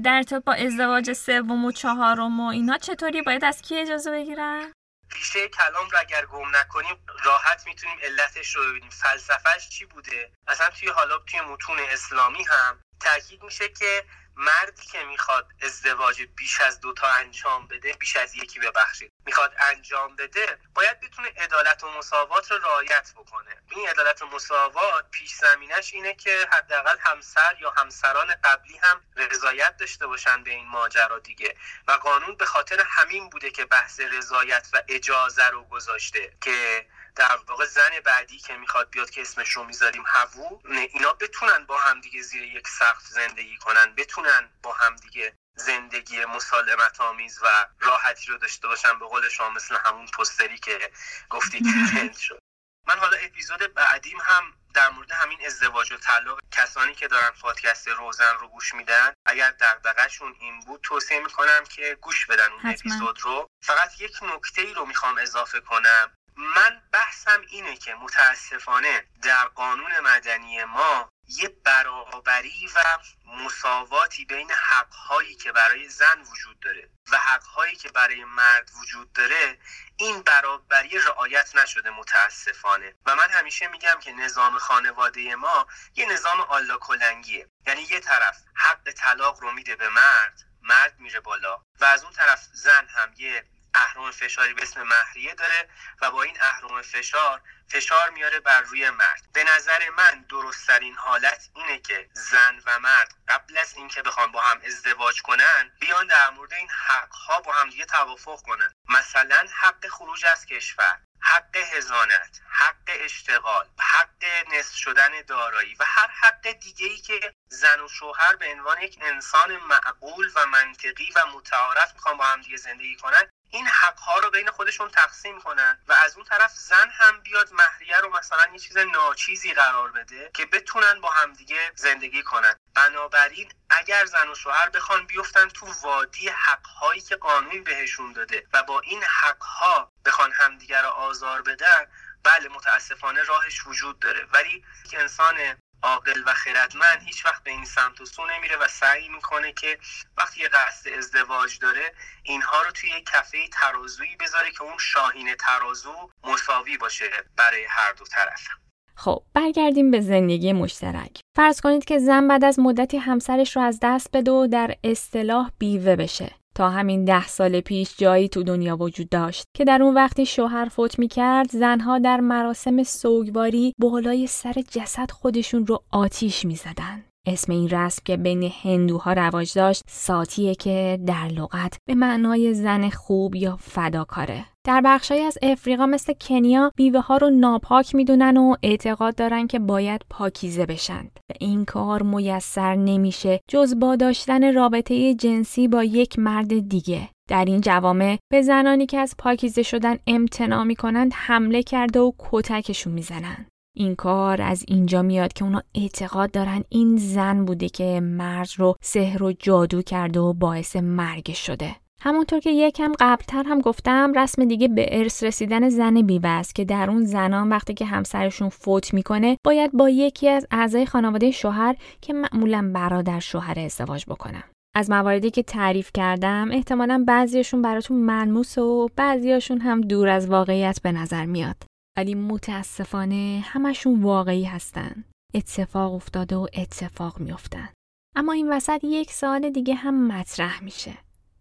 در تو با ازدواج سوم و چهارم و اینا چطوری؟ باید از کی اجازه بگیرن؟ ریشه کلام رو اگر گم نکنیم راحت می‌تونیم علتش رو ببینیم. فلسفهش چی بوده؟ اصلا توی حالا توی متون اسلامی هم تاکید میشه که مردی که می‌خواد ازدواج بیش از دوتا انجام بده بیش از یکی ببخشید. می‌خواد انجام بده باید بتونه عدالت و مساوات رو رعایت بکنه. این عدالت و مساوات پیش زمینش اینه که حداقل همسر یا همسران قبلی هم رضایت داشته باشن به این ماجرا دیگه. و قانون به خاطر همین بوده که بحث رضایت و اجازه رو گذاشته که در واقع زن بعدی که می‌خواد بیاد که اسمش رو می‌ذاریم هوو اینا بتونن با همدیگه زیر یک سقف زندگی کنن بتونن با همدیگه زندگی مسالمت آمیز و راحتی رو داشته باشن. به قول شما مثل همون پستری که گفتی که شد. من حالا اپیزود بعدیم هم در مورد همین ازدواج و طلاق کسانی که دارن پادکست روزن رو گوش میدن اگر دغدغه‌شون این بود توصیه می‌کنم که گوش بدن اون اپیزود رو. فقط یک نکته ای رو می‌خوام اضافه کنم. من بحثم اینه که متاسفانه در قانون مدنی ما یه برابری و مساواتی بین حقهایی که برای زن وجود داره و حقهایی که برای مرد وجود داره این برابری رعایت نشده متاسفانه. و من همیشه میگم که نظام خانواده ما یه نظام آلا کلنگیه یعنی یه طرف حق طلاق رو میده به مرد مرد میره بالا. و از اون طرف زن هم یه اهرم فشاری به اسم مهریه داره و با این اهرم فشار فشار میاره بر روی مرد. به نظر من درستترین حالت اینه که زن و مرد قبل از اینکه بخوان با هم ازدواج کنن بیان در مورد این حقها با هم دیگه توافق کنن. مثلا حق خروج از کشور حق هزانت حق اشتغال حق نصف شدن دارایی و هر حق دیگه ای که زن و شوهر به عنوان یک انسان معقول و منطقی و متعارف می‌خوان با هم دیگه زندگی کنن این حقها رو بین خودشون تقسیم کنن و از اون طرف زن هم بیاد مهریه رو مثلا یه چیز ناچیزی قرار بده که بتونن با همدیگه زندگی کنن. بنابراین اگر زن و شوهر بخوان بیفتن تو وادی حقهایی که قانون بهشون داده و با این حقها بخوان همدیگه رو آزار بدن بله متاسفانه راهش وجود داره. ولی انسان عاقل و خردمند هیچ وقت به این سمت و سو نمیره و سعی می‌کنه که وقتی یه قصد ازدواج داره اینها رو توی کفه ترازویی بذاره که اون شاهین ترازو مساوی باشه برای هر دو طرف. خب برگردیم به زندگی مشترک. فرض کنید که زن بعد از مدتی همسرش رو از دست بده و در اصطلاح بیوه بشه. تا همین ده سال پیش جایی تو دنیا وجود داشت که در اون وقتی شوهر فوت می کرد زنها در مراسم سوگواری بالای سر جسد خودشون رو آتیش می زدن. اسم این رسم که بین هندوها رواج داشت ساتیه که در لغت به معنای زن خوب یا فداکاره. در بخشای از افریقا مثل کنیا بیوه ها رو ناپاک می‌دونن و اعتقاد دارن که باید پاکیزه بشند و این کار میسر نمیشه جز با داشتن رابطه جنسی با یک مرد دیگه. در این جوامع به زنانی که از پاکیزه شدن امتناع می‌کنند حمله کرده و کتکشون می‌زنند. این کار از اینجا میاد که اونا اعتقاد دارن این زن بوده که مرد رو سحر و جادو کرده و باعث مرگ شده. همونطور که یکم قبلتر هم گفتم رسم دیگه به ارث رسیدن زن بیوه است که در اون زنان وقتی که همسرشون فوت می‌کنه باید با یکی از اعضای خانواده شوهر که معمولا برادر شوهر ازدواج بکنن. از مواردی که تعریف کردم احتمالا بعضیشون براتون ملموس و بعضیاشون هم دور از واقعیت به نظر میاد. ولی متاسفانه همشون واقعی هستن. اتفاق افتاده و اتفاق میافتن. اما این وسط یک سال دیگه هم مطرح میشه.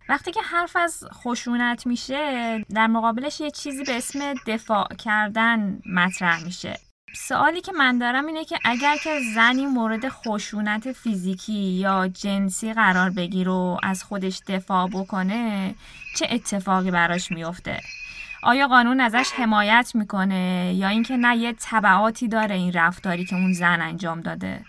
وقتی که حرف از خشونت میشه در مقابلش یه چیزی به اسم دفاع کردن مطرح میشه. سوالی که من دارم اینه که اگر که زنی مورد خشونت فیزیکی یا جنسی قرار بگیر و از خودش دفاع بکنه چه اتفاقی براش میفته؟ آیا قانون ازش حمایت می‌کنه یا اینکه نه یه تبعاتی داره این رفتاری که اون زن انجام داده؟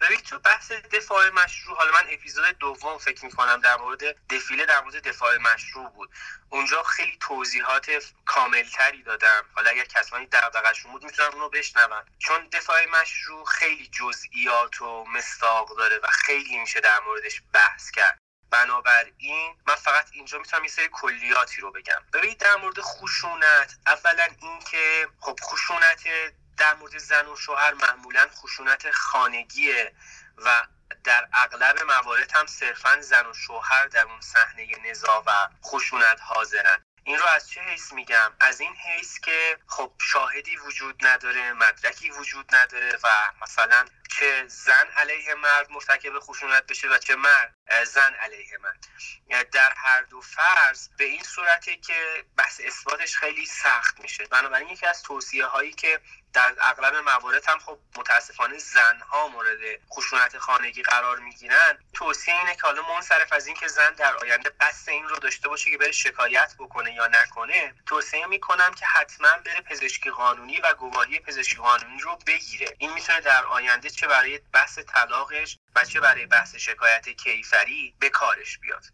ببین تو بحث دفاع مشروع حالا من اپیزود دوم فکر می‌کنم در مورد دفیله در مورد دفاع مشروع بود. اونجا خیلی توضیحات کاملتری دادم. حالا اگر کسانی دغدغه‌شون بود می‌تونن اونو بشنون. چون دفاع مشروع خیلی جزئیات و مستاق داره و خیلی میشه در موردش بحث کرد. بنابراین من فقط اینجا می‌تونم یه سری کلیاتی رو بگم. ببینید در مورد خشونت اولا اینکه خب خشونت در مورد زن و شوهر معمولا خشونت خانگیه و در اغلب موارد هم صرفا زن و شوهر در اون صحنه نزا و خشونت حاضرن. این رو از چه حیث میگم؟ از این حیث که خب شاهدی وجود نداره مدرکی وجود نداره و مثلا چه زن علیه مرد مرتکب خشونت بشه و چه مرد؟ زن علیه مرد. در هر دو فرض به این صورته که بحث اثباتش خیلی سخت میشه. بنابراین یکی از توصیه هایی که در اغلب موارد هم خب متاسفانه زنها مورد خشونت خانگی قرار می‌گیرن توصیه اینه که حالا منصرف از اینکه زن در آینده قصد این رو داشته باشه که بره شکایت بکنه یا نکنه توصیه می‌کنم که حتما بره پزشکی قانونی و گواهی پزشکی قانونی رو بگیره. این می‌تونه در آینده چه برای بحث طلاقش و چه برای بحث شکایت کیفری به کارش بیاد.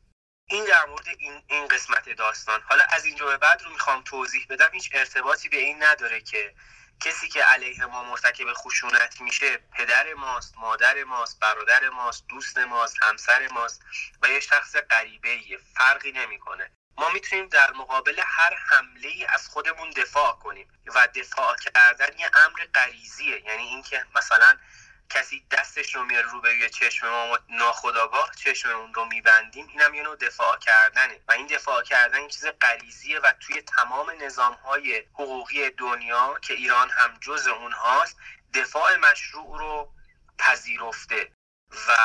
این در مورد این, این قسمت داستان. حالا از اینجا به بعد رو می‌خوام توضیح بدم هیچ ارتباطی به این نداره که کسی که علیه ما مرتکب خشونت میشه پدر ماست مادر ماست برادر ماست دوست ماست همسر ماست و یه شخص غریبه فرقی نمی‌کنه. ما می‌تونیم در مقابل هر حمله ای از خودمون دفاع کنیم. و دفاع کردن یه امر غریزیه. یعنی اینکه مثلا کسی دستش رو میاره رو به چشم ما و ناخداگاه چشممون رو میبندیم اینم یه نوع دفاع کردنه. و این دفاع کردن چیز غریزیه و توی تمام نظام های حقوقی دنیا که ایران هم جز اونهاست دفاع مشروع رو پذیرفته. و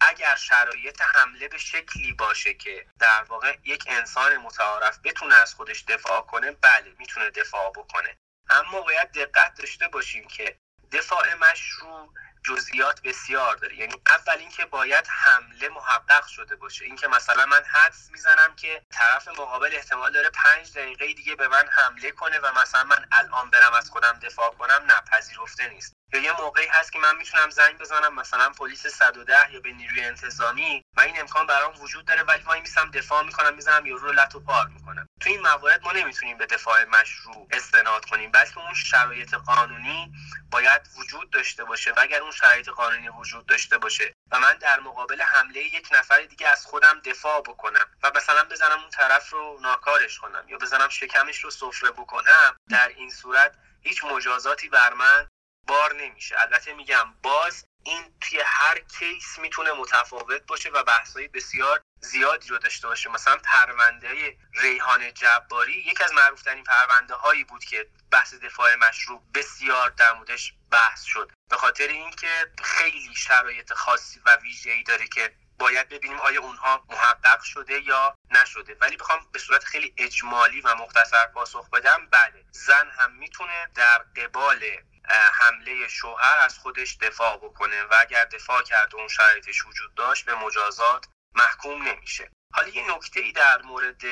اگر شرایط حمله به شکلی باشه که در واقع یک انسان متعارف بتونه از خودش دفاع کنه بله می‌تونه دفاع بکنه. اما باید دقت داشته باشیم که دفاع مشروع جزئیات بسیار داره. یعنی اول اینکه باید حمله محقق شده باشه. اینکه مثلا من حدس می‌زنم که طرف مقابل احتمال داره پنج دقیقه دیگه به من حمله کنه و مثلا من الان برم از خودم دفاع کنم نه پذیرفته نیست. یا یه موقعی هست که من می‌تونم زنگ بزنم مثلا پلیس 110 یا به نیروی انتظامی و این امکان برام وجود داره ولی وای میسم دفاع می‌کنم می‌زنم یارو رو لتو پار می‌کنم. تو این موارد ما نمی‌تونیم به دفاع مشروع استناد کنیم. بلکه اون شرایط قانونی باید وجود داشته باشه. و اگر شرایط قانونی وجود داشته باشه و من در مقابل حمله یک نفر دیگه از خودم دفاع بکنم و مثلا بزنم اون طرف رو ناکارش کنم یا بزنم شکمش رو سفره بکنم در این صورت هیچ مجازاتی بر من بار نمیشه. البته میگم باز این توی هر کیس می‌تونه متفاوت باشه و بحثایی بسیار زیادی رو داشته باشه. مثلا پرونده ریحان جباری یکی از معروفترین پرونده هایی بود که بحث دفاع مشروع بسیار در موردش بحث شد. به خاطر اینکه خیلی شرایط خاصی و ویژه‌ای داره که باید ببینیم آیا اونها محقق شده یا نشده. ولی بخوام به صورت خیلی اجمالی و مختصر پاسخ بدم بله زن هم می‌تونه در قبال حمله شوهر از خودش دفاع بکنه و اگر دفاع کرده اون شرایطش وجود داشت به مجازات محکوم نمیشه. حالا یه نکته ای در مورد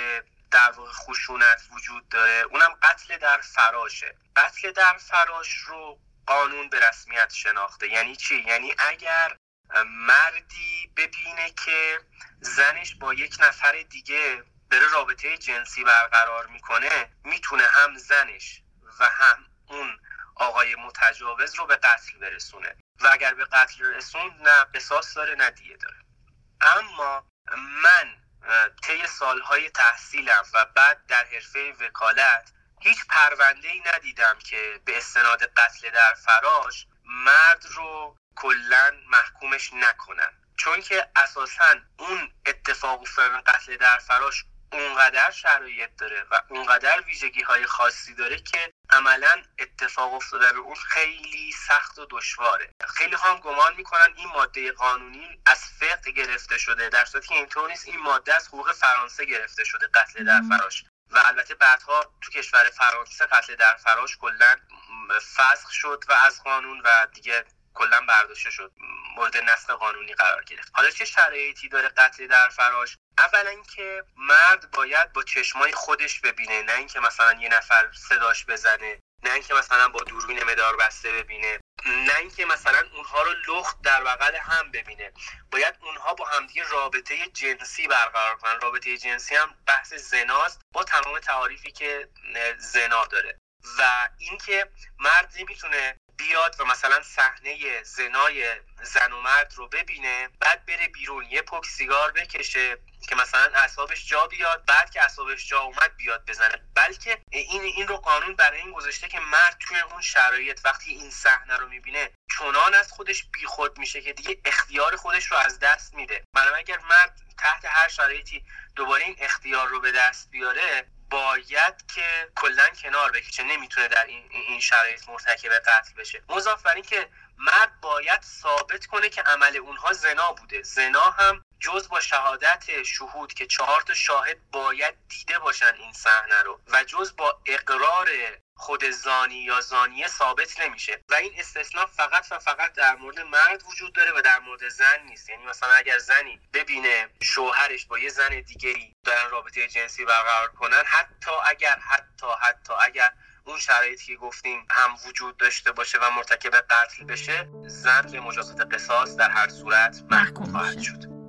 در خشونت وجود داره اونم قتل در فراشه. قتل در فراش رو قانون به رسمیت شناخته. یعنی چی؟ یعنی اگر مردی ببینه که زنش با یک نفر دیگه بره رابطه جنسی برقرار می‌کنه می‌تونه هم زنش و هم اون آقای متجاوز رو به قتل برسونه. و اگر به قتل رسون نه قصاص داره نه دیه داره. اما من طی سالهای تحصیلم و بعد در حرفه وکالت هیچ پرونده ای ندیدم که به استناد قتل در فراش مرد رو کلا محکومش نکنن. چون که اساسا اون اتفاق افتادن قتل در فراش اونقدر شرایط داره و اونقدر ویژگی های خاصی داره که عملا اتفاق افتادن اون خیلی سخت و دشواره. خیلی هم گمان می‌کنن این ماده قانونی از فقه گرفته شده در صورتی که اینطور نیست. این ماده از حقوق فرانسه گرفته شده قتل در فراش. و البته بعدها تو کشور فرانسه قتل در فراش کلا فسخ شد و از قانون و دیگه کلا برداشته شد. مورد نسخ قانونی قرار گرفت. حالا چه شرایطی داره قتل در فراش؟ اولا اینکه مرد باید با چشمای خودش ببینه نه اینکه مثلا یه نفر صداش بزنه نه اینکه مثلا با دوربین مدار بسته ببینه نه اینکه مثلا اونها رو لخت در بغل هم ببینه. باید اونها با همدیگه رابطه جنسی برقرار کنن. رابطه جنسی هم بحث زناست با تمام تعاریفی که زنا داره. و اینکه مرد نمی‌تونه بیاد و مثلا صحنه زنای زن و مرد رو ببینه بعد بره بیرون یه پک سیگار بکشه که مثلا اعصابش جا بیاد بعد که اعصابش جا اومد بیاد بزنه. بلکه این این رو قانون برای این گذاشته که مرد توی اون شرایط وقتی این صحنه رو می‌بینه چنان از خودش بیخود میشه که دیگه اختیار خودش رو از دست میده. بنابراین اگر مرد تحت هر شرایطی دوباره این اختیار رو به دست بیاره باید که کلا کنار بکشه. نمی‌تونه در این, این شرایط مرتکب قتل بشه. مضاف بر که مرد باید ثابت کنه که عمل اونها زنا بوده. زنا هم جز با شهادت شهود که چهار تا شاهد باید دیده باشن این صحنه رو و جز با اقرار خود زانی یا زانیه ثابت نمیشه. و این استثناء فقط و فقط در مورد مرد وجود داره و در مورد زن نیست. یعنی مثلا اگر زنی ببینه شوهرش با یه زن دیگری دارن رابطه جنسی برقرار کنن حتی اگر حتی حتی اگر اون شرایطی که گفتیم هم وجود داشته باشه و مرتکب قتل بشه زن به مجازات قصاص در هر صورت محکوم خواهد شد.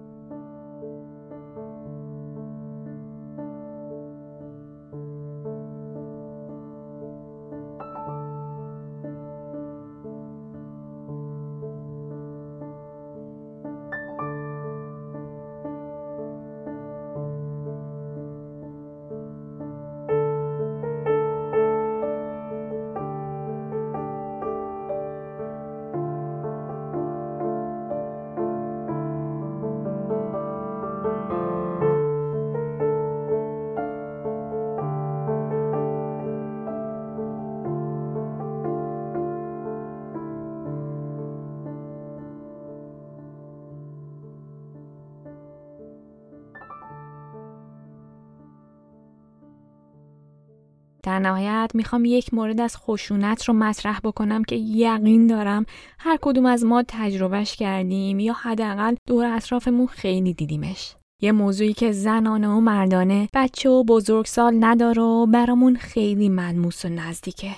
نهایت می‌خوام یک مورد از خشونت رو مطرح بکنم که یقین دارم هر کدوم از ما تجربهش کردیم یا حداقل دور اطرافمون خیلی دیدیمش. یه موضوعی که زنانه و مردانه بچه و بزرگسال نداره و برامون خیلی ملموس و نزدیکه.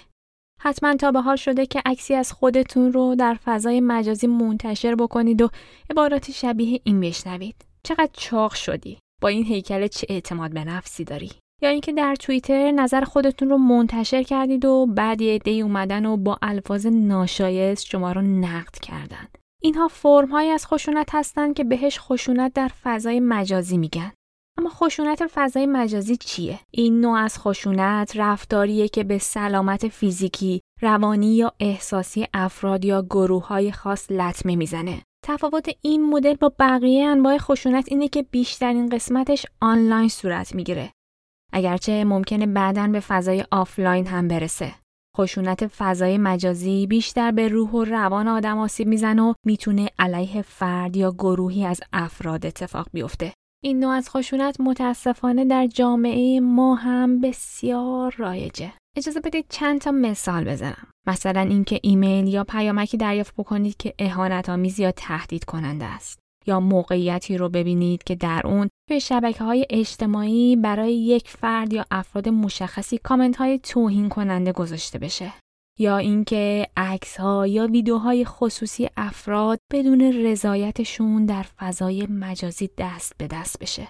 حتما تا به حال شده که عکسی از خودتون رو در فضای مجازی منتشر بکنید و عبارات شبیه این بشنوید. چقدر چاق شدی؟ با این هیکل چه اعتماد به نفسی داری؟ یا اینکه در توییتر نظر خودتون رو منتشر کردید و بعد یه عده‌ای اومدن و با الفاظ ناشایست شما رو نقد کردن. اینها فرم های از خشونت هستند که بهش خشونت در فضای مجازی میگن. اما خشونت فضای مجازی چیه؟ این نوع از خشونت رفتاریه که به سلامت فیزیکی، روانی یا احساسی افراد یا گروه های خاص لطمه می‌زنه. تفاوت این مدل با بقیه انواع خشونت اینه که بیشترین قسمتش آنلاین صورت می‌گیره اگرچه ممکنه بعدا به فضای آفلاین هم برسه. خشونت فضای مجازی بیشتر به روح و روان آدم آسیب می‌زنه و می‌تونه علیه فرد یا گروهی از افراد اتفاق بیفته. این نوع از خشونت متاسفانه در جامعه ما هم بسیار رایجه. اجازه بدید چند تا مثال بزنم. مثلا اینکه ایمیل یا پیامکی دریافت بکنید که اهانت آمیز یا تهدید کننده است. یا موقعیتی رو ببینید که در اون به شبکه های اجتماعی برای یک فرد یا افراد مشخصی کامنت های توهین کننده گذاشته بشه. یا اینکه عکس ها یا ویدیوهای خصوصی افراد بدون رضایتشون در فضای مجازی دست به دست بشه.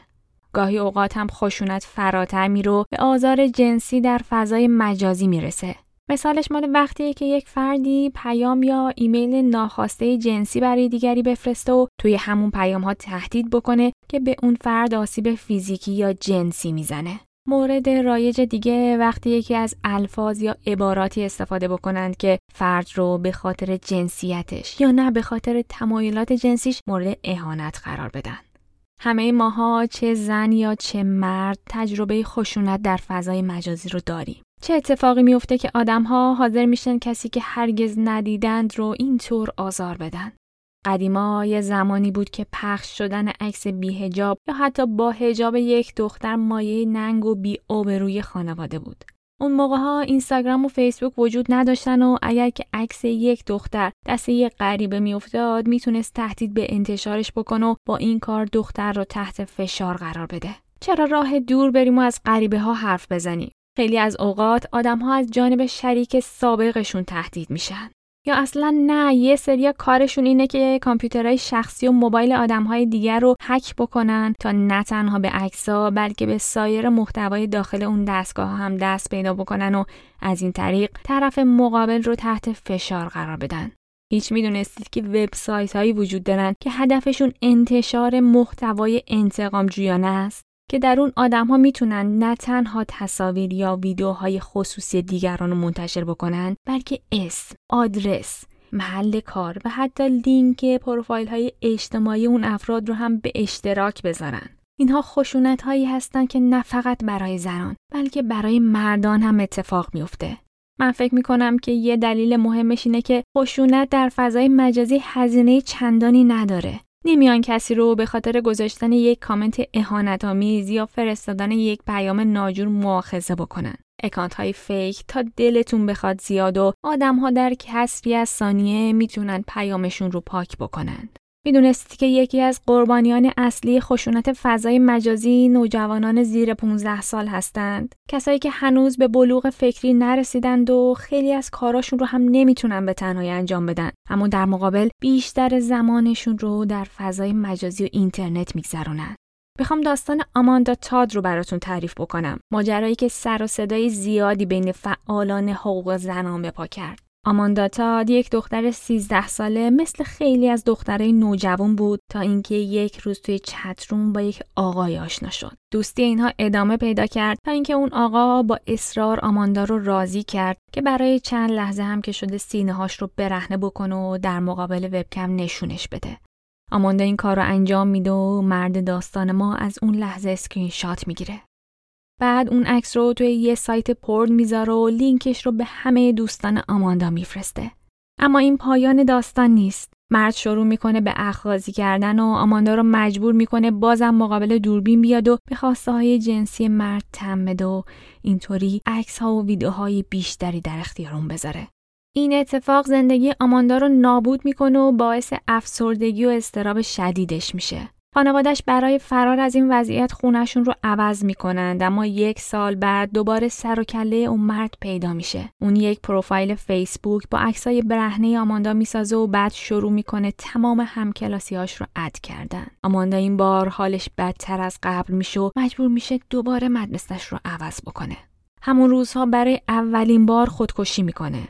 گاهی اوقات هم خشونت فراتر رو به آزار جنسی در فضای مجازی می‌رسه مثالش مال وقتیه که یک فردی پیام یا ایمیل ناخواسته جنسی برای دیگری بفرسته و توی همون پیام ها تهدید بکنه که به اون فرد آسیب فیزیکی یا جنسی می‌زنه. مورد رایج دیگه وقتی یکی از الفاظ یا عباراتی استفاده بکنند که فرد رو به خاطر جنسیتش یا نه به خاطر تمایلات جنسیش مورد اهانت قرار بدن. همه ماها چه زن یا چه مرد تجربه خشونت در فضای مجازی رو داریم. چه اتفاقی میفته که آدمها حاضر میشن کسی که هرگز ندیدند رو اینطور آزار بدن. قدیما یه زمانی بود که پخش شدن عکس بیهجاب یا حتی با هجاب یک دختر مایه ننگ و بی روی خانواده بود. اون موقع ها اینستاگرام و فیسبوک وجود نداشتن و اگر که عکس یک دختر دست یک غریبه میافتاد می‌تونست تهدید به انتشارش بکنه و با این کار دختر رو تحت فشار قرار بده. چرا راه دور بریم و از غریبه ها حرف بزنیم؟ خیلی از اوقات آدم ها از جانب شریک سابقشون تهدید میشن. یا اصلا نه یه سری کارشون اینه که کامپیوترهای شخصی و موبایل آدمهای دیگر رو هک بکنن تا نه تنها به عکسا بلکه به سایر محتوای داخل اون دستگاه هم دست پیدا بکنن و از این طریق طرف مقابل رو تحت فشار قرار بدن. هیچ می‌دونستید که وبسایت هایی وجود دارن که هدفشون انتشار محتوای انتقام جویانه است که در اون آدم ها می‌تونن نه تنها تصاویر یا ویدیوهای خصوصی دیگران رو منتشر بکنن بلکه اسم، آدرس، محل کار و حتی لینک پروفایل های اجتماعی اون افراد رو هم به اشتراک بذارن. اینها خشونت هایی هستن که نه فقط برای زنان بلکه برای مردان هم اتفاق میفته. من فکر می‌کنم که یه دلیل مهمش اینه که خشونت در فضای مجازی هزینه چندانی نداره نمیان کسی رو به خاطر گذاشتن یک کامنت اهانت آمیز یا فرستادن یک پیام ناجور مؤاخذه بکنن. اکانت های فیک تا دلتون بخواد زیاد و آدم ها در کسری از ثانیه می‌تونن پیامشون رو پاک بکنند. می‌دونستید که یکی از قربانیان اصلی خشونت فضای مجازی نوجوانان زیر 15 سال هستند. کسایی که هنوز به بلوغ فکری نرسیدند و خیلی از کاراشون رو هم نمی‌تونن به تنهایی انجام بدن. اما در مقابل بیشتر زمانشون رو در فضای مجازی و اینترنت میگذرونن. می‌خوام داستان آماندا تاد رو براتون تعریف بکنم. ماجرایی که سر و صدای زیادی بین فعالان حقوق زنان به پا کرد. آمانداتا یک دختر 13 ساله مثل خیلی از دخترای نوجوان بود تا اینکه یک روز توی چتروم با یک آقای آشنا شد. دوستی اینها ادامه پیدا کرد تا اینکه اون آقا با اصرار آماندا رو راضی کرد که برای چند لحظه هم که شده سینه هاش رو برهنه بکنه و در مقابل وبکم نشونش بده. آماندا این کار رو انجام میده و مرد داستان ما از اون لحظه اسکرین شات می‌گیره. بعد اون عکس رو توی یه سایت پورن می‌ذاره و لینکش رو به همه دوستان آماندا میفرسته. اما این پایان داستان نیست. مرد شروع می‌کنه به اخاذی کردن و آماندا رو مجبور می‌کنه بازم مقابل دوربین بیاد و به خواسته های جنسی مرد تن بده و اینطوری عکس ها و ویدیوهای بیشتری در اختیار اون بذاره. این اتفاق زندگی آماندا رو نابود می‌کنه و باعث افسردگی و استراب شدیدش میشه. خانوادش برای فرار از این وضعیت خونشون رو عوض می‌کنند اما یک سال بعد دوباره سر و کله اون مرد پیدا میشه. اون یک پروفایل فیسبوک با عکسای برهنه آماندا می‌سازه و بعد شروع می‌کنه تمام همکلاسیاش رو اد کردن. آماندا این بار حالش بدتر از قبل میشه و مجبور میشه دوباره مدرسش رو عوض بکنه. همون روزها برای اولین بار خودکشی می‌کنه.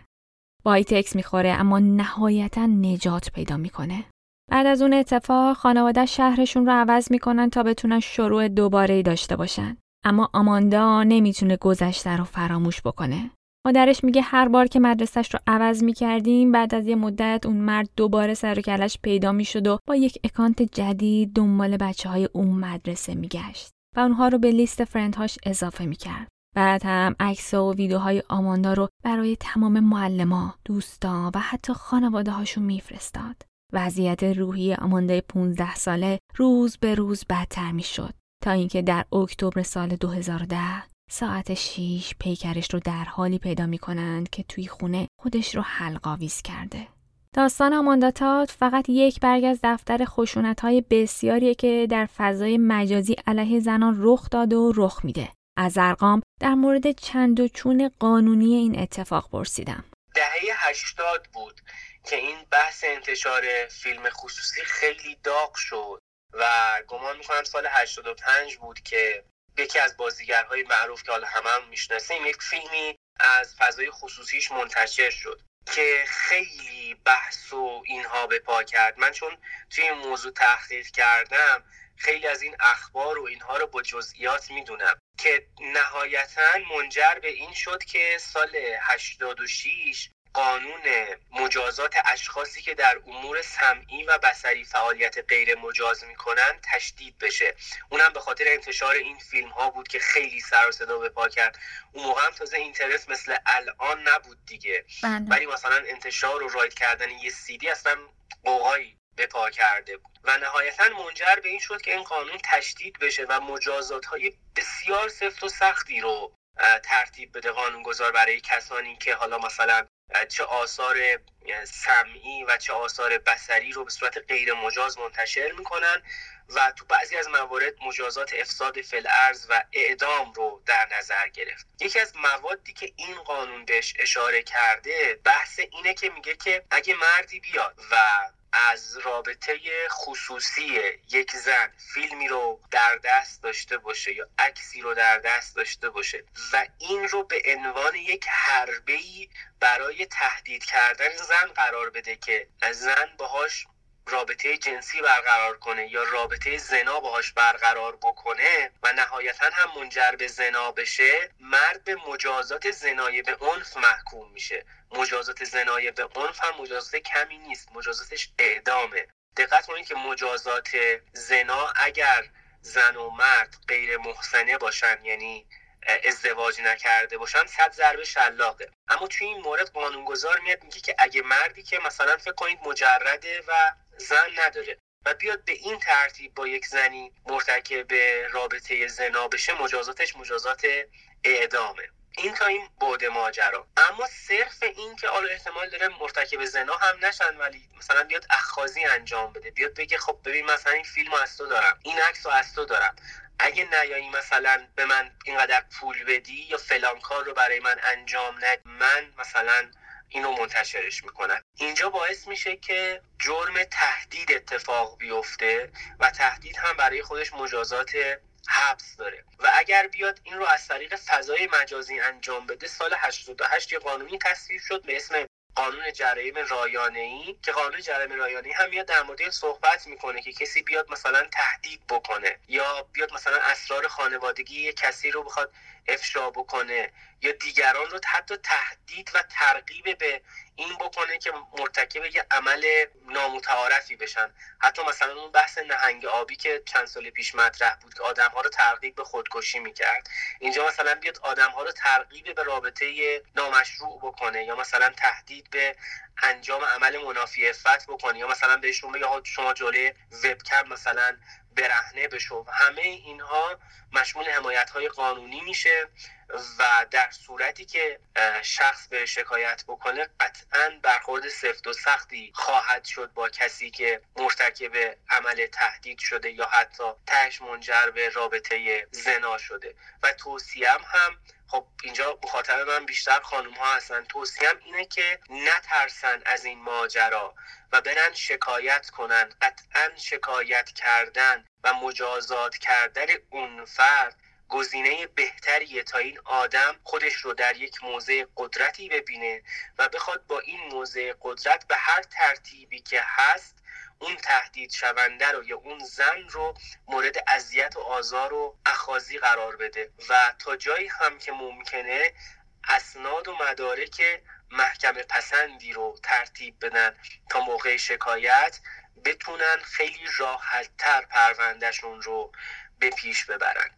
بایتکس می‌خوره اما نهایتا نجات پیدا می‌کنه. بعد از اون اتفاق خانواده شهرشون رو عوض می‌کنن تا بتونن شروع دوباره داشته باشن. اما آماندا نمی‌تونه گذشته رو فراموش بکنه. مادرش میگه هر بار که مدرسش رو عوض می‌کردیم بعد از یه مدت اون مرد دوباره سر و کلش پیدا می‌شد و با یک اکانت جدید دنبال بچه های اون مدرسه میگشت و اونها رو به لیست فرندهاش اضافه می‌کرد. بعد هم عکس و ویدیوهای آماندا رو برای تمام معلما، دوستا و حتی خانواده هاشون میفرستاد. وضعیت روحی آماندای 15 ساله روز به روز بدتر می شد تا اینکه در اکتبر سال 2010 ساعت 6 پیکرش رو در حالی پیدا می کنند که توی خونه خودش رو حلقاویز کرده. داستان آمانداتات فقط یک برگ از دفتر خشونت های بسیاریه که در فضای مجازی علیه زنان رخ داده و رخ میده. از ارقام در مورد چند و چون قانونی این اتفاق پرسیدم. دهه 80 بود که این بحث انتشار فیلم خصوصی خیلی داغ شد و گمان می‌کنم سال 85 بود که یکی از بازیگرهای معروف که حالا همه هم می‌شناسیم یک فیلمی از فضای خصوصیش منتشر شد که خیلی بحث و اینها به پا کرد. من چون توی این موضوع تحقیق کردم خیلی از این اخبار و اینها رو با جزئیات می‌دونم که نهایتا منجر به این شد که سال 86 قانون مجازات اشخاصی که در امور سمعی و بسری فعالیت غیر مجاز می‌کنن تشدید بشه. اونم به خاطر انتشار این فیلم ها بود که خیلی سر و صدا به پا کرد. اون موقع هم تازه اینترنت مثل الان نبود دیگه. بله. ولی مثلا انتشار و راید کردن یه سیدی اصلا قوقایی به پا کرده بود. و نهایتا منجر به این شد که این قانون تشدید بشه و مجازات های بسیار سفت و سختی رو ترتیب بده قانونگذار برای کسانی که حالا مثلا چه آثار سمعی و چه آثار بسری رو به صورت غیر مجاز منتشر می‌کنن و تو بعضی از موارد مجازات افساد فلعرز و اعدام رو در نظر گرفت. یکی از موادی که این قانون بهش اشاره کرده بحث اینه که میگه که اگه مردی بیاد و از رابطه خصوصی یک زن فیلمی رو در دست داشته باشه یا عکسی رو در دست داشته باشه و این رو به عنوان یک حربه برای تهدید کردن زن قرار بده که زن باهاش رابطه جنسی برقرار کنه یا رابطه زنا باهاش برقرار بکنه و نهایتا هم منجر به زنا بشه مرد به مجازات زنای به عنف محکوم میشه. مجازات زنای به عنف هم مجازات کمی نیست مجازاتش اعدامه. دقت کنید که مجازات زنا اگر زن و مرد غیر محسنه باشن یعنی ازدواج نکرده باشن صد ضربه شلاقه. اما توی این مورد قانونگذار میاد میگه که اگه مردی که مثلا فکر کنید مجرده و زن نداره و بیاد به این ترتیب با یک زنی مرتکب رابطه زنا بشه مجازاتش مجازات اعدامه. این تا این بعد ماجرا. اما صرف این که حالا احتمال داره مرتکب زنا هم نشن ولی مثلا بیاد اخخازی انجام بده بیاد بگه خب ببین مثلا این فیلم از تو دارم این عکس از تو دارم. اگه نیایی مثلا به من اینقدر پول بدی یا فلان کار رو برای من انجام ندی من مثلا اینو منتشرش می‌کنن اینجا باعث میشه که جرم تهدید اتفاق بیفته و تهدید هم برای خودش مجازات حبس داره. و اگر بیاد این رو از طریق فضای مجازی انجام بده سال 88 یه قانونی تصویب شد به اسم قانون جرایم رایانه ای که قانون جرایم رایانه ای هم میاد در مورد صحبت می‌کنه که کسی بیاد مثلا تهدید بکنه یا بیاد مثلا اسرار خانوادگی کسی رو بخواد افشا بکنه یا دیگران رو حتی تهدید و ترغیب به این بکنه که مرتکب یه عمل نامتعارفی بشن. حتی مثلا اون بحث نهنگ آبی که چند سال پیش مطرح بود که آدم ها رو ترغیب به خودکشی می‌کرد. اینجا مثلا بیاد آدم ها رو ترغیب به رابطه نامشروع بکنه یا مثلا تهدید به انجام عمل منافی افت بکنه یا مثلا بهشون بگه شما جلوی وبکم مثلا برهنه بشو همه اینها مشمول حمایت های قانونی میشه و در صورتی که شخص به شکایت بکنه قطعا برخورد سفت و سختی خواهد شد با کسی که مرتکب عمل تهدید شده یا حتی تهش منجر به رابطه زنا شده. و توصیم هم خب اینجا مخاطب من بیشتر خانوم ها هستن. توصیم اینه که نترسن از این ماجرا و برن شکایت کنن قطعا شکایت کردن و مجازات کردن اون فرد گزینه بهتریه تا این آدم خودش رو در یک موضع قدرتی ببینه و بخواد با این موضع قدرت به هر ترتیبی که هست اون تهدید شونده رو یا اون زن رو مورد اذیت و آزار و اخازی قرار بده. و تا جایی هم که ممکنه اسناد و مدارک محکم پسندی رو ترتیب بدن تا موقع شکایت بتونن خیلی راحتتر پروندهشون رو به پیش ببرن.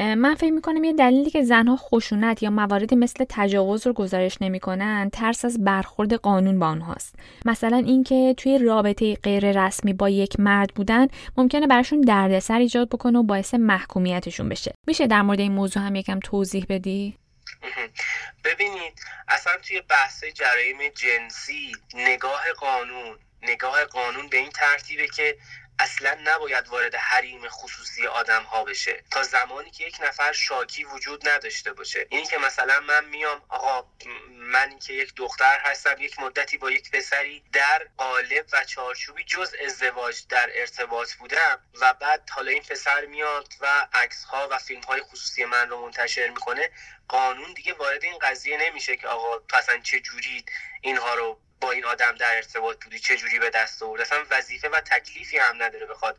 من فکر می‌کنم یه دلیلی که زنها خشونت یا مواردی مثل تجاوز رو گزارش نمی‌کنن ترس از برخورد قانون با آنهاست مثلا اینکه توی رابطه غیر رسمی با یک مرد بودن ممکنه براشون دردسر ایجاد بکنه و باعث محکومیتشون بشه. میشه در مورد این موضوع هم یکم توضیح بدی؟ ببینید اصلا توی بحث جرایم جنسی نگاه قانون نگاه قانون به این ترتیبه که اصلا نباید وارد حریم خصوصی آدم ها بشه. تا زمانی که یک نفر شاکی وجود نداشته باشه. این که مثلا من میام آقا من که یک دختر هستم یک مدتی با یک پسری در قالب و چارچوبی جز ازدواج در ارتباط بودم و بعد حالا این پسر میاد و عکس ها و فیلم های خصوصی من رو منتشر می‌کنه قانون دیگه وارد این قضیه نمیشه که آقا اصلا چه جوری اینها رو با این آدم در ارتباط بودی چه جوری به دست آورد اصلا وظیفه و تکلیفی هم نداره بخواد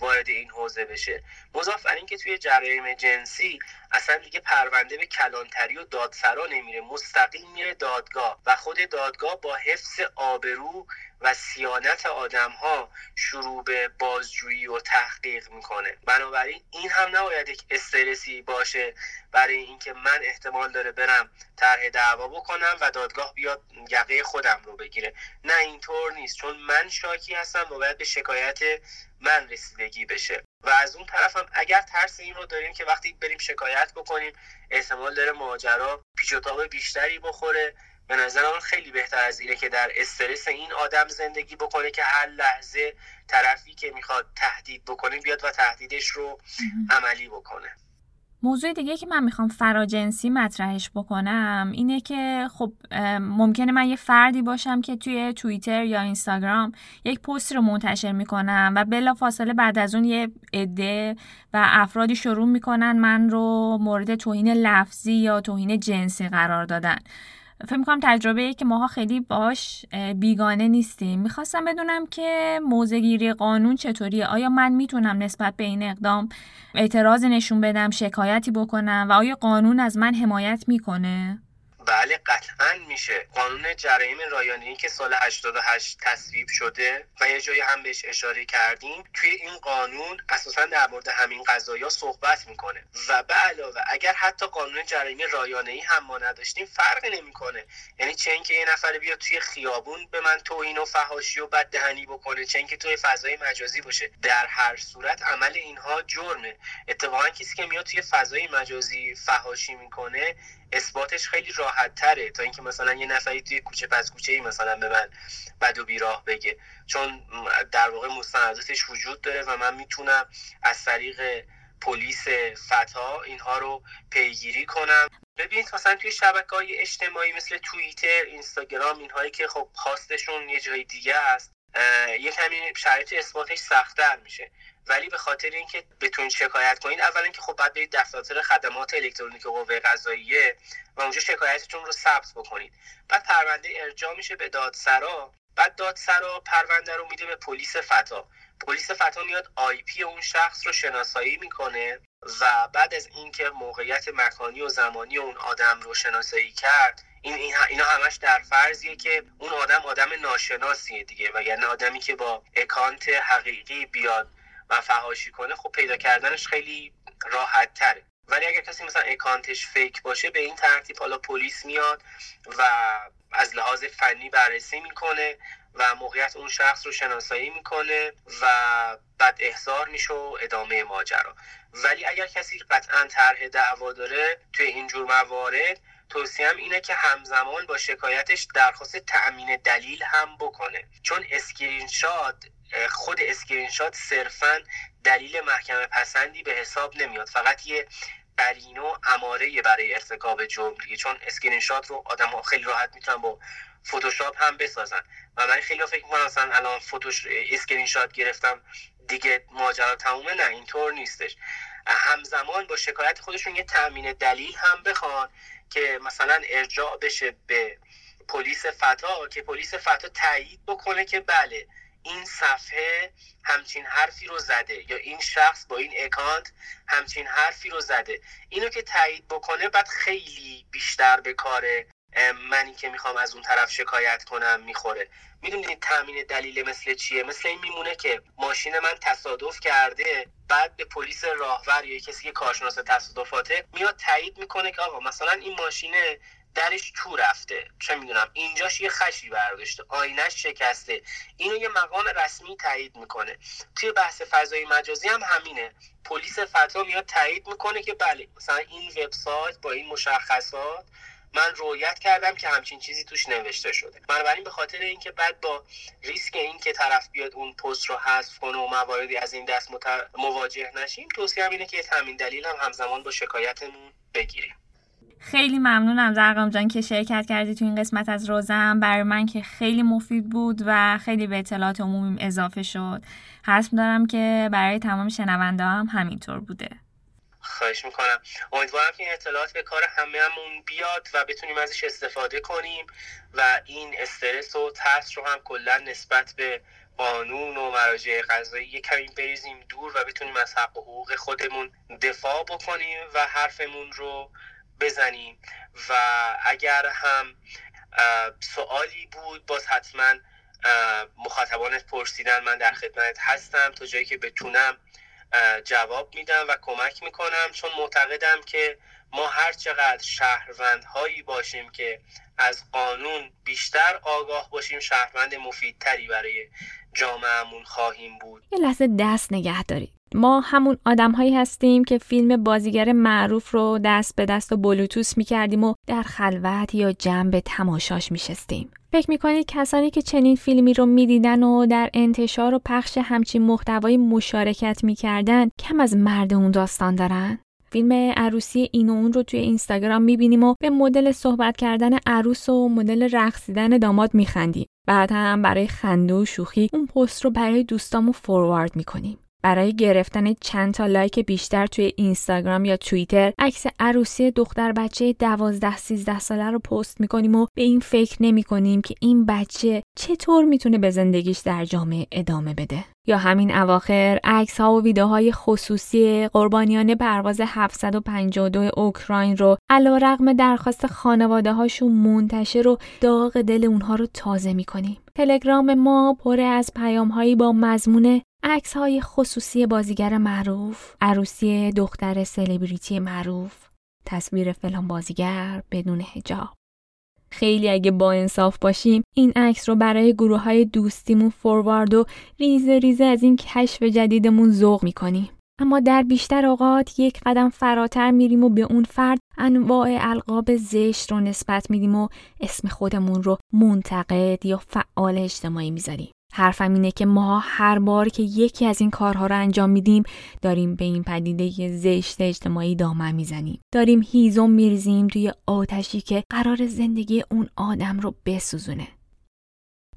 وارد این حوزه بشه. مضاف بر اینکه توی جرایم جنسی اصلا دیگه پرونده به کلانتری و دادسرا نمیره. مستقیم میره دادگاه و خود دادگاه با حفظ آبرو و سیانت آدم ها شروع به بازجویی و تحقیق می‌کنه. بنابراین این هم نباید یک استرسی باشه برای اینکه من احتمال داره برم طرح دعوا بکنم و دادگاه بیاد یقه خودم رو بگیره. نه اینطور نیست. چون من شاکی هستم و باید به شکایت من رسیدگی بشه. و از اون طرفم اگر ترس این رو داریم که وقتی بریم شکایت بکنیم احتمال داره ماجرا پیچ و بیشتری بخوره. به نظر خیلی بهتر از اینه که در استرس این آدم زندگی بکنه که هر لحظه طرفی که می‌خواد تهدید بکنه بیاد و تهدیدش رو عملی بکنه. موضوع دیگه که من می‌خوام فراجنسی مطرحش بکنم اینه که خب ممکنه من یه فردی باشم که توی توییتر یا اینستاگرام یک پست رو منتشر می‌کنم و بلا فاصله بعد از اون یه عده و افرادی شروع می‌کنن من رو مورد توهین لفظی یا توهین جنسی قرار دادن. فکر می‌کنم تجربه که ماها خیلی باش بیگانه نیستیم. می‌خواستم بدونم که موزگیری قانون چطوریه؟ آیا من می‌تونم نسبت به این اقدام اعتراض نشون بدم شکایتی بکنم و آیا قانون از من حمایت می‌کنه؟ بله قطعا میشه. قانون جرایم رایانه‌ای که سال 88 تصویب شده و یه جایی هم بهش اشاره کردیم توی این قانون اساسا در مورد همین قضايا صحبت می‌کنه. و به علاوه اگر حتی قانون جرایم رایانه‌ای هم ما نداشتیم فرق نمی‌کنه. یعنی چه اینکه یه نفر بیاد توی خیابون به من توهین و فحاشی و بد دهنی بکنه چه اینکه توی فضای مجازی باشه. در هر صورت عمل اینها جرمه. اتفاقا کسی که میاد توی فضای مجازی فحاشی می‌کنه اثباتش خیلی راحت تره تا اینکه مثلا یه نفری توی کوچه پس کوچه ای مثلا به من بد و بیراه بگه. چون در واقع مستنداتش وجود داره و من می‌تونم از طریق پلیس فتا اینها رو پیگیری کنم. ببینید مثلا توی شبکه های اجتماعی مثل توییتر اینستاگرام اینهایی که خب خواستشون یه جای دیگه است یه کمی شرایط اثباتش سختتر میشه. ولی به خاطر اینکه بتونید شکایت کنید اولا که خب بعد برید دفتر خدمات الکترونیک قوه قضاییه و اونجا شکایتتون رو ثبت بکنید. بعد پرونده ارجاع میشه به دادسرا. بعد دادسرا پرونده رو میده به پلیس فتا. پلیس فتا میاد IP اون شخص رو شناسایی می‌کنه و بعد از اینکه موقعیت مکانی و زمانی اون آدم رو شناسایی کرد این اینا همش در فرضیه که اون آدم آدم ناشناسیه دیگه و یعنی آدمی که با اکانت حقیقی بیاد و فهاشی کنه خب پیدا کردنش خیلی راحت تره ولی اگر کسی مثلا اکانتش fake باشه به این ترتیب حالا پلیس میاد و از لحاظ فنی بررسی می‌کنه و موقعیت اون شخص رو شناسایی می‌کنه و بعد احضار میشه و ادامه ماجرا. ولی اگر کسی قطعا طرح دعوا داره توی اینجور موارد توصیه‌م اینه که همزمان با شکایتش درخواست تأمین دلیل هم بکنه. چون اسکرین شات خود اسکرین شات صرفا دلیل محکمه پسندی به حساب نمیاد. فقط یه قرینه و اماره برای ارتکاب جرم چون اسکرین شات رو آدم ها خیلی راحت می‌تونن با فتوشاپ هم بسازن. و من خیلی فکر می‌کنم مثلا الان فوتوش اسکرین شات گرفتم دیگه ماجرا تمومه. نه اینطور نیستش. همزمان با شکایت خودشون یه تامین دلیل هم بخوان که مثلا ارجاع بشه به پلیس فتا که پلیس فتا تایید بکنه که بله این صفحه همچین حرفی رو زده یا این شخص با این اکانت همچین حرفی رو زده. اینو که تایید بکنه بعد خیلی بیشتر به کار منی که می‌خوام از اون طرف شکایت کنم می‌خوره. می‌دونید تامین دلیل مثل چیه؟ مثل این میمونه که ماشین من تصادف کرده بعد به پلیس راهور یا کسی که کارشناس تصادفاته میاد تایید می‌کنه که آقا مثلا این ماشین درش تو رفته. چه می‌دونم اینجاش یه خشی برداشته آینش شکسته. اینو یه مقام رسمی تایید می‌کنه. توی بحث فضای مجازی هم همینه. پلیس فتا میاد تایید می‌کنه که بله مثلا این وبسایت با این مشخصات من رویت کردم که همچین چیزی توش نوشته شده. بنابراین به خاطر اینکه بعد با ریسک اینکه طرف بیاد اون پست رو حذف کنه و مواردی از این دست مواجه نشیم توصیه اینه که همین دلیل هم همزمان با شکایتمون بگیریم. خیلی ممنونم زرقام جان که شرکت کردی تو این قسمت از روزم. برای من که خیلی مفید بود و خیلی به اطلاعات عمومیم اضافه شد. حسب دارم که برای تمام شنونده هم همینطور بوده. خواهش می‌کنم. امیدوارم که این اطلاعات به کار همون بیاد و بتونیم ازش استفاده کنیم و این استرس و ترس رو هم کلا نسبت به قانون و مراجع قضایی کمی بریزیم دور و بتونیم از حق و حقوق خودمون دفاع بکنیم و حرفمون رو بزنیم و اگر هم سوالی بود باز حتما مخاطبانت پرسیدن من در خدمت هستم تا جایی که بتونم جواب میدم و کمک می‌کنم چون معتقدم که ما هر چقدر شهروندهایی باشیم که از قانون بیشتر آگاه باشیم شهروند مفیدتری برای جامعهمون خواهیم بود. یه لحظه دست نگه دارید. ما همون آدم هایی هستیم که فیلم بازیگر معروف رو دست به دست و بلوتوس می کردیم و در خلوت یا جنب تماشاش می شستیم. فکر می‌کنید کسانی که چنین فیلمی رو می‌دیدن و در انتشار و پخش همچین محتوایی مشارکت می‌کردن کم از مرد اون داستان دارن؟ فیلم عروسی این و اون رو توی اینستاگرام می‌بینیم و به مدل صحبت کردن عروس و مدل رقصیدن داماد میخندیم. بعد هم برای خنده و شوخی اون پست رو برای دوستامون فوروارد می‌کنیم. برای گرفتن چند تا لایک بیشتر توی اینستاگرام یا توییتر عکس عروسی دختر بچه 12 13 ساله رو پست می‌کنیم و به این فکر نمی کنیم که این بچه چطور می‌تونه به زندگیش در جامعه ادامه بده یا همین اواخر عکس ها و ویدیوهای خصوصی قربانیان پرواز 752 اوکراین رو علا رقم درخواست خانواده هاشون منتشر و داغ دل اونها رو تازه می‌کنیم. تلگرام ما پر از پیام هایی با مضمون عکس های خصوصی بازیگر معروف، عروسی دختر سلبریتی معروف، تصویر فلان بازیگر بدون هجاب. خیلی اگه با انصاف باشیم این عکس رو برای گروه های دوستیمون فوروارد و ریزه ریزه از این کشف جدیدمون ذوق می‌کنیم. اما در بیشتر اوقات یک قدم فراتر میریم و به اون فرد انواع القاب زشت رو نسبت میدیم و اسم خودمون رو منتقد یا فعال اجتماعی می‌ذاریم. حرفم اینه که ما هر بار که یکی از این کارها رو انجام میدیم داریم به این پدیده زشت اجتماعی دامن می‌زنیم داریم هیزم میریزیم توی آتشی که قرار زندگی اون آدم رو بسوزونه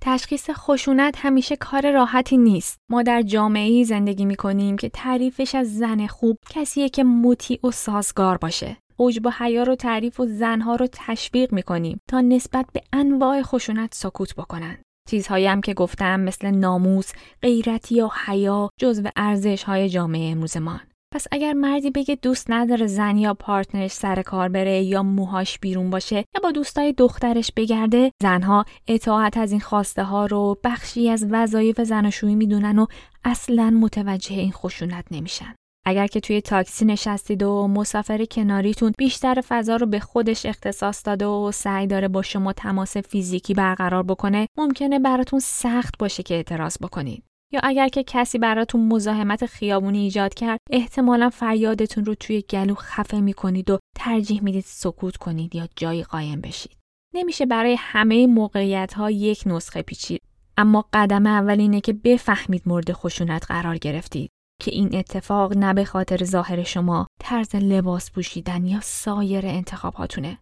تشخیص خشونت همیشه کار راحتی نیست. ما در جامعه زندگی می کنیم که تعریفش از زن خوب کسیه که مطیع و سازگار باشه. اوج با حیا رو تعریف و زنها رو تشویق می کنیم تا نسبت به انواع خشونت سکوت بکنن. چیزهایی هم که گفتم مثل ناموس، غیرت یا حیا جزو ارزش های جامعه امروزمان. پس اگر مردی بگه دوست نداره زن یا پارتنرش سر کار بره یا موهاش بیرون باشه یا با دوستای دخترش بگرده زنها اطاعت از این خواسته ها رو بخشی از وظایف زناشویی می‌دونن و اصلا متوجه این خشونت نمیشن اگر که توی تاکسی نشستید و مسافر کناریتون بیشتر فضا رو به خودش اختصاص داده و سعی داره با شما تماس فیزیکی برقرار بکنه ممکنه براتون سخت باشه که اعتراض بکنید. یا اگر که کسی براتون مزاحمت خیابونی ایجاد کرد احتمالا فریادتون رو توی گلو خفه می‌کنید و ترجیح می‌دید سکوت کنید یا جایی قایم بشید. نمیشه برای همه موقعیت ها یک نسخه پیچید اما قدم اول اینه که بفهمید مورد خشونت قرار گرفتید. که این اتفاق نه به خاطر ظاهر شما طرز لباس پوشیدن یا سایر انتخاباتونه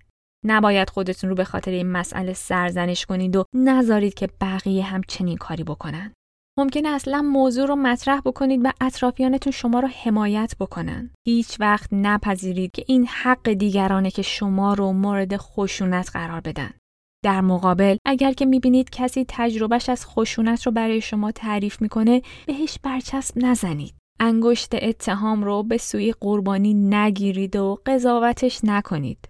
نباید خودتون رو به خاطر این مسئله سرزنش کنید و نذارید که بقیه هم چنین کاری بکنن ممکنه اصلا موضوع رو مطرح بکنید و اطرافیانتون شما رو حمایت بکنن. هیچ وقت نپذیرید که این حق دیگرانه که شما رو مورد خشونت قرار بدن. در مقابل اگر که می‌بینید کسی تجربهش از خشونت رو برای شما تعریف می‌کنه بهش برچسب نزنید. انگشت اتهام رو به سوی قربانی نگیرید و قضاوتش نکنید.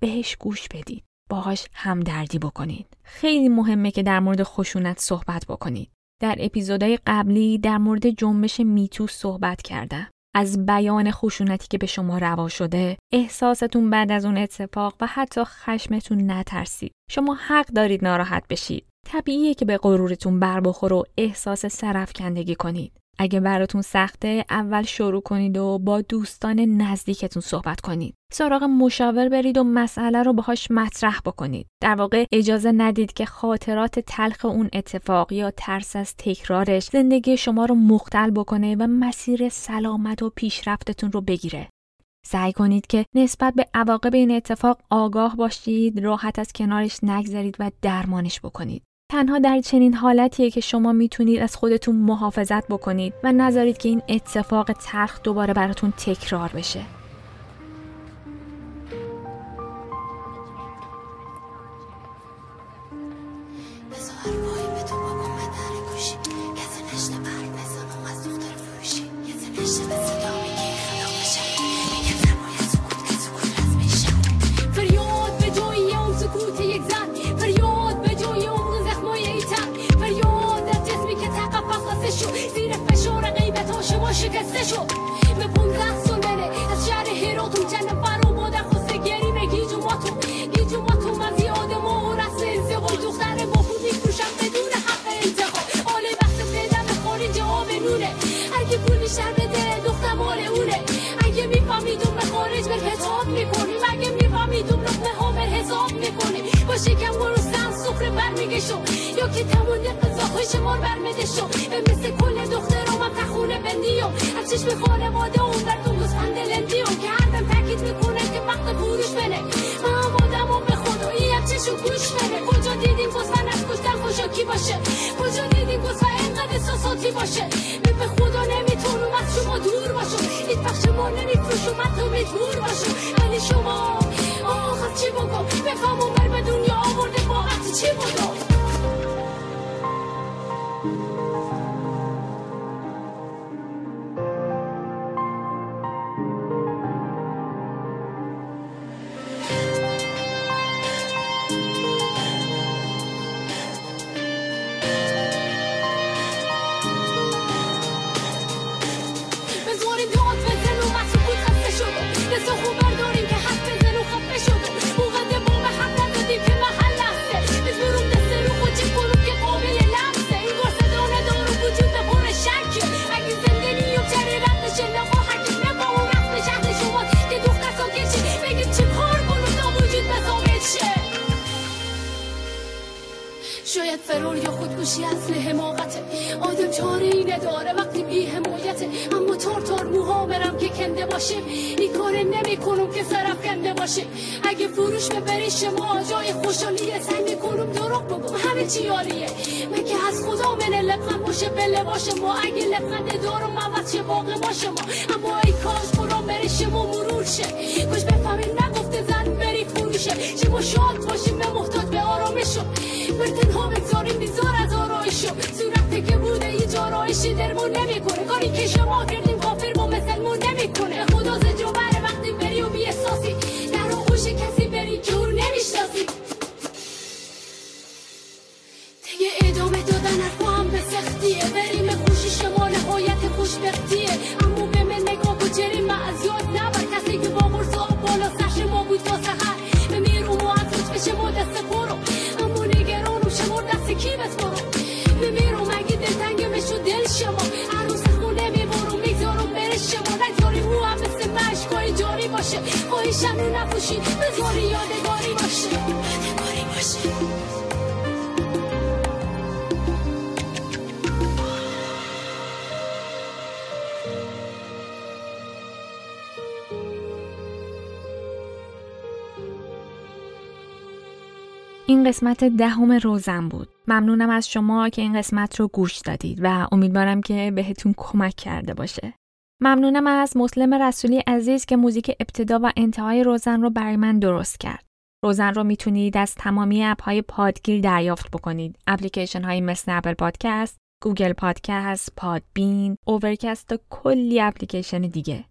بهش گوش بدید. باهاش همدردی بکنید. خیلی مهمه که در مورد خشونت صحبت بکنید. در اپیزودهای قبلی در مورد جنبش میتو صحبت کردم. از بیان خشونتی که به شما روا شده، احساستون بعد از اون اتفاق و حتی خشمتون نترسید. شما حق دارید ناراحت بشید. طبیعیه که به غرورتون بر بخور و احساس سرفکندگی کنید. اگه براتون سخته اول شروع کنید و با دوستان نزدیکتون صحبت کنید. سراغ مشاور برید و مسئله رو باهاش مطرح بکنید. در واقع اجازه ندید که خاطرات تلخ اون اتفاق یا ترس از تکرارش زندگی شما رو مختل بکنه و مسیر سلامت و پیشرفتتون رو بگیره. سعی کنید که نسبت به عواقب این اتفاق آگاه باشید، راحت از کنارش نگذرید و درمانش بکنید. تنها در چنین حالتیه که شما می‌تونید از خودتون محافظت بکنید و نذارید که این اتفاق تلخ دوباره براتون تکرار بشه. شکسته شد به پونزده سال بره از شهر هراتون جنب برا مادر خواسته گری به گیج و ماتو گیج و ماتو من زیاده ما و رسم ازدواج دختر با میفروشم بدون حق انتخاب حال وقت پیدم خارج آب نونه اگه پول بیشتر بده دختر مال اونه اگه میفهمیدون به خارج بر حساب می‌کنیم اگه میفهمیدون لقمه ها بر حساب می‌کنیم با شکم گرستن سفره برمیگه شو یا که تمام قضاهای شمار برمده شو از چشم خانواده اون بر تو گزفند لندیو که هردم تاکید می‌کنه که وقت فروش بره من آدم به خدایی هم چشم گوش بره کجا دیدیم گزفند از کشتن خوشاکی باشه؟ کجا دیدیم گزفند اینقدر احساساتی باشه؟ من به خدا نمی‌تونم از شما دور باشم. هیچ وقت شما نمیفروشم حتی مجبور باشم. ولی شما آخ از چی بگم؟ بفهمم بر به دنیا آورده با چی بودم؟ حمایته اما تار تار موها برم که کنده باشه این کار نمی کنم که سرف کنده باشه اگه فروش ببری شما جای خوشحالی سعی کنم دروغ بگم. همه چی یاریه مگه از خدا من لبخند باشه؟ به لباش ما. اگه لبخند دارم عوض چه واقع باشه ما. اما ای کاش برام بره شما مرور شه. کاش بفهمیم بری فروشه شما شاد باشیم به محتاج به آرامشو بر تنها بگذاریم بیزار از آرایشو صورت که بوده یه جارایشی درمون نمی‌کنه. کاری که شما کردیم کافر با مثلمون نمی‌کنه. خدا بره وقتی بری و بی احساسی در آغوش کسی بری که اون نمی‌شناسی. دیگه ادامه دادن حرفا هم به سختیه. بریم خوشی شما نهایت خوشبختیه اما به من نگاه و جریم از یاد نبر. کسی که با مرزا بالا سرش ما بود تا باشه خواهیشم رو نپوشی یادگاری باشه یادگاری باشه این قسمت دهم روزم بود. ممنونم از شما که این قسمت رو گوش دادید و امیدوارم که بهتون کمک کرده باشه. ممنونم از مسلم رسولی عزیز که موزیک ابتدا و انتهای روزن رو برای من درست کرد. روزن رو می‌تونید از تمامی اپ های پادگیر دریافت بکنید. اپلیکیشن های مثل Apple Podcast، Google Podcast، Podbean، Overcast و کلی اپلیکیشن دیگه.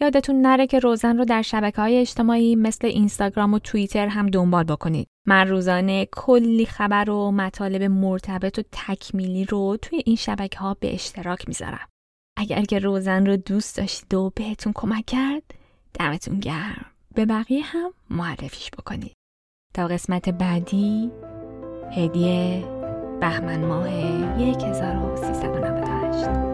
یادتون نره که روزن رو در شبکه های اجتماعی مثل اینستاگرام و توییتر هم دنبال بکنید. من روزانه کلی خبر و مطالب مرتبط و تکمیلی رو توی این شبکه ها به اشتراک می‌ذارم. اگر که روزن رو دوست داشتید و بهتون کمک کرد دمتون گرم. به بقیه هم معرفیش بکنید. تا قسمت بعدی هدیه بهمن ماه 1398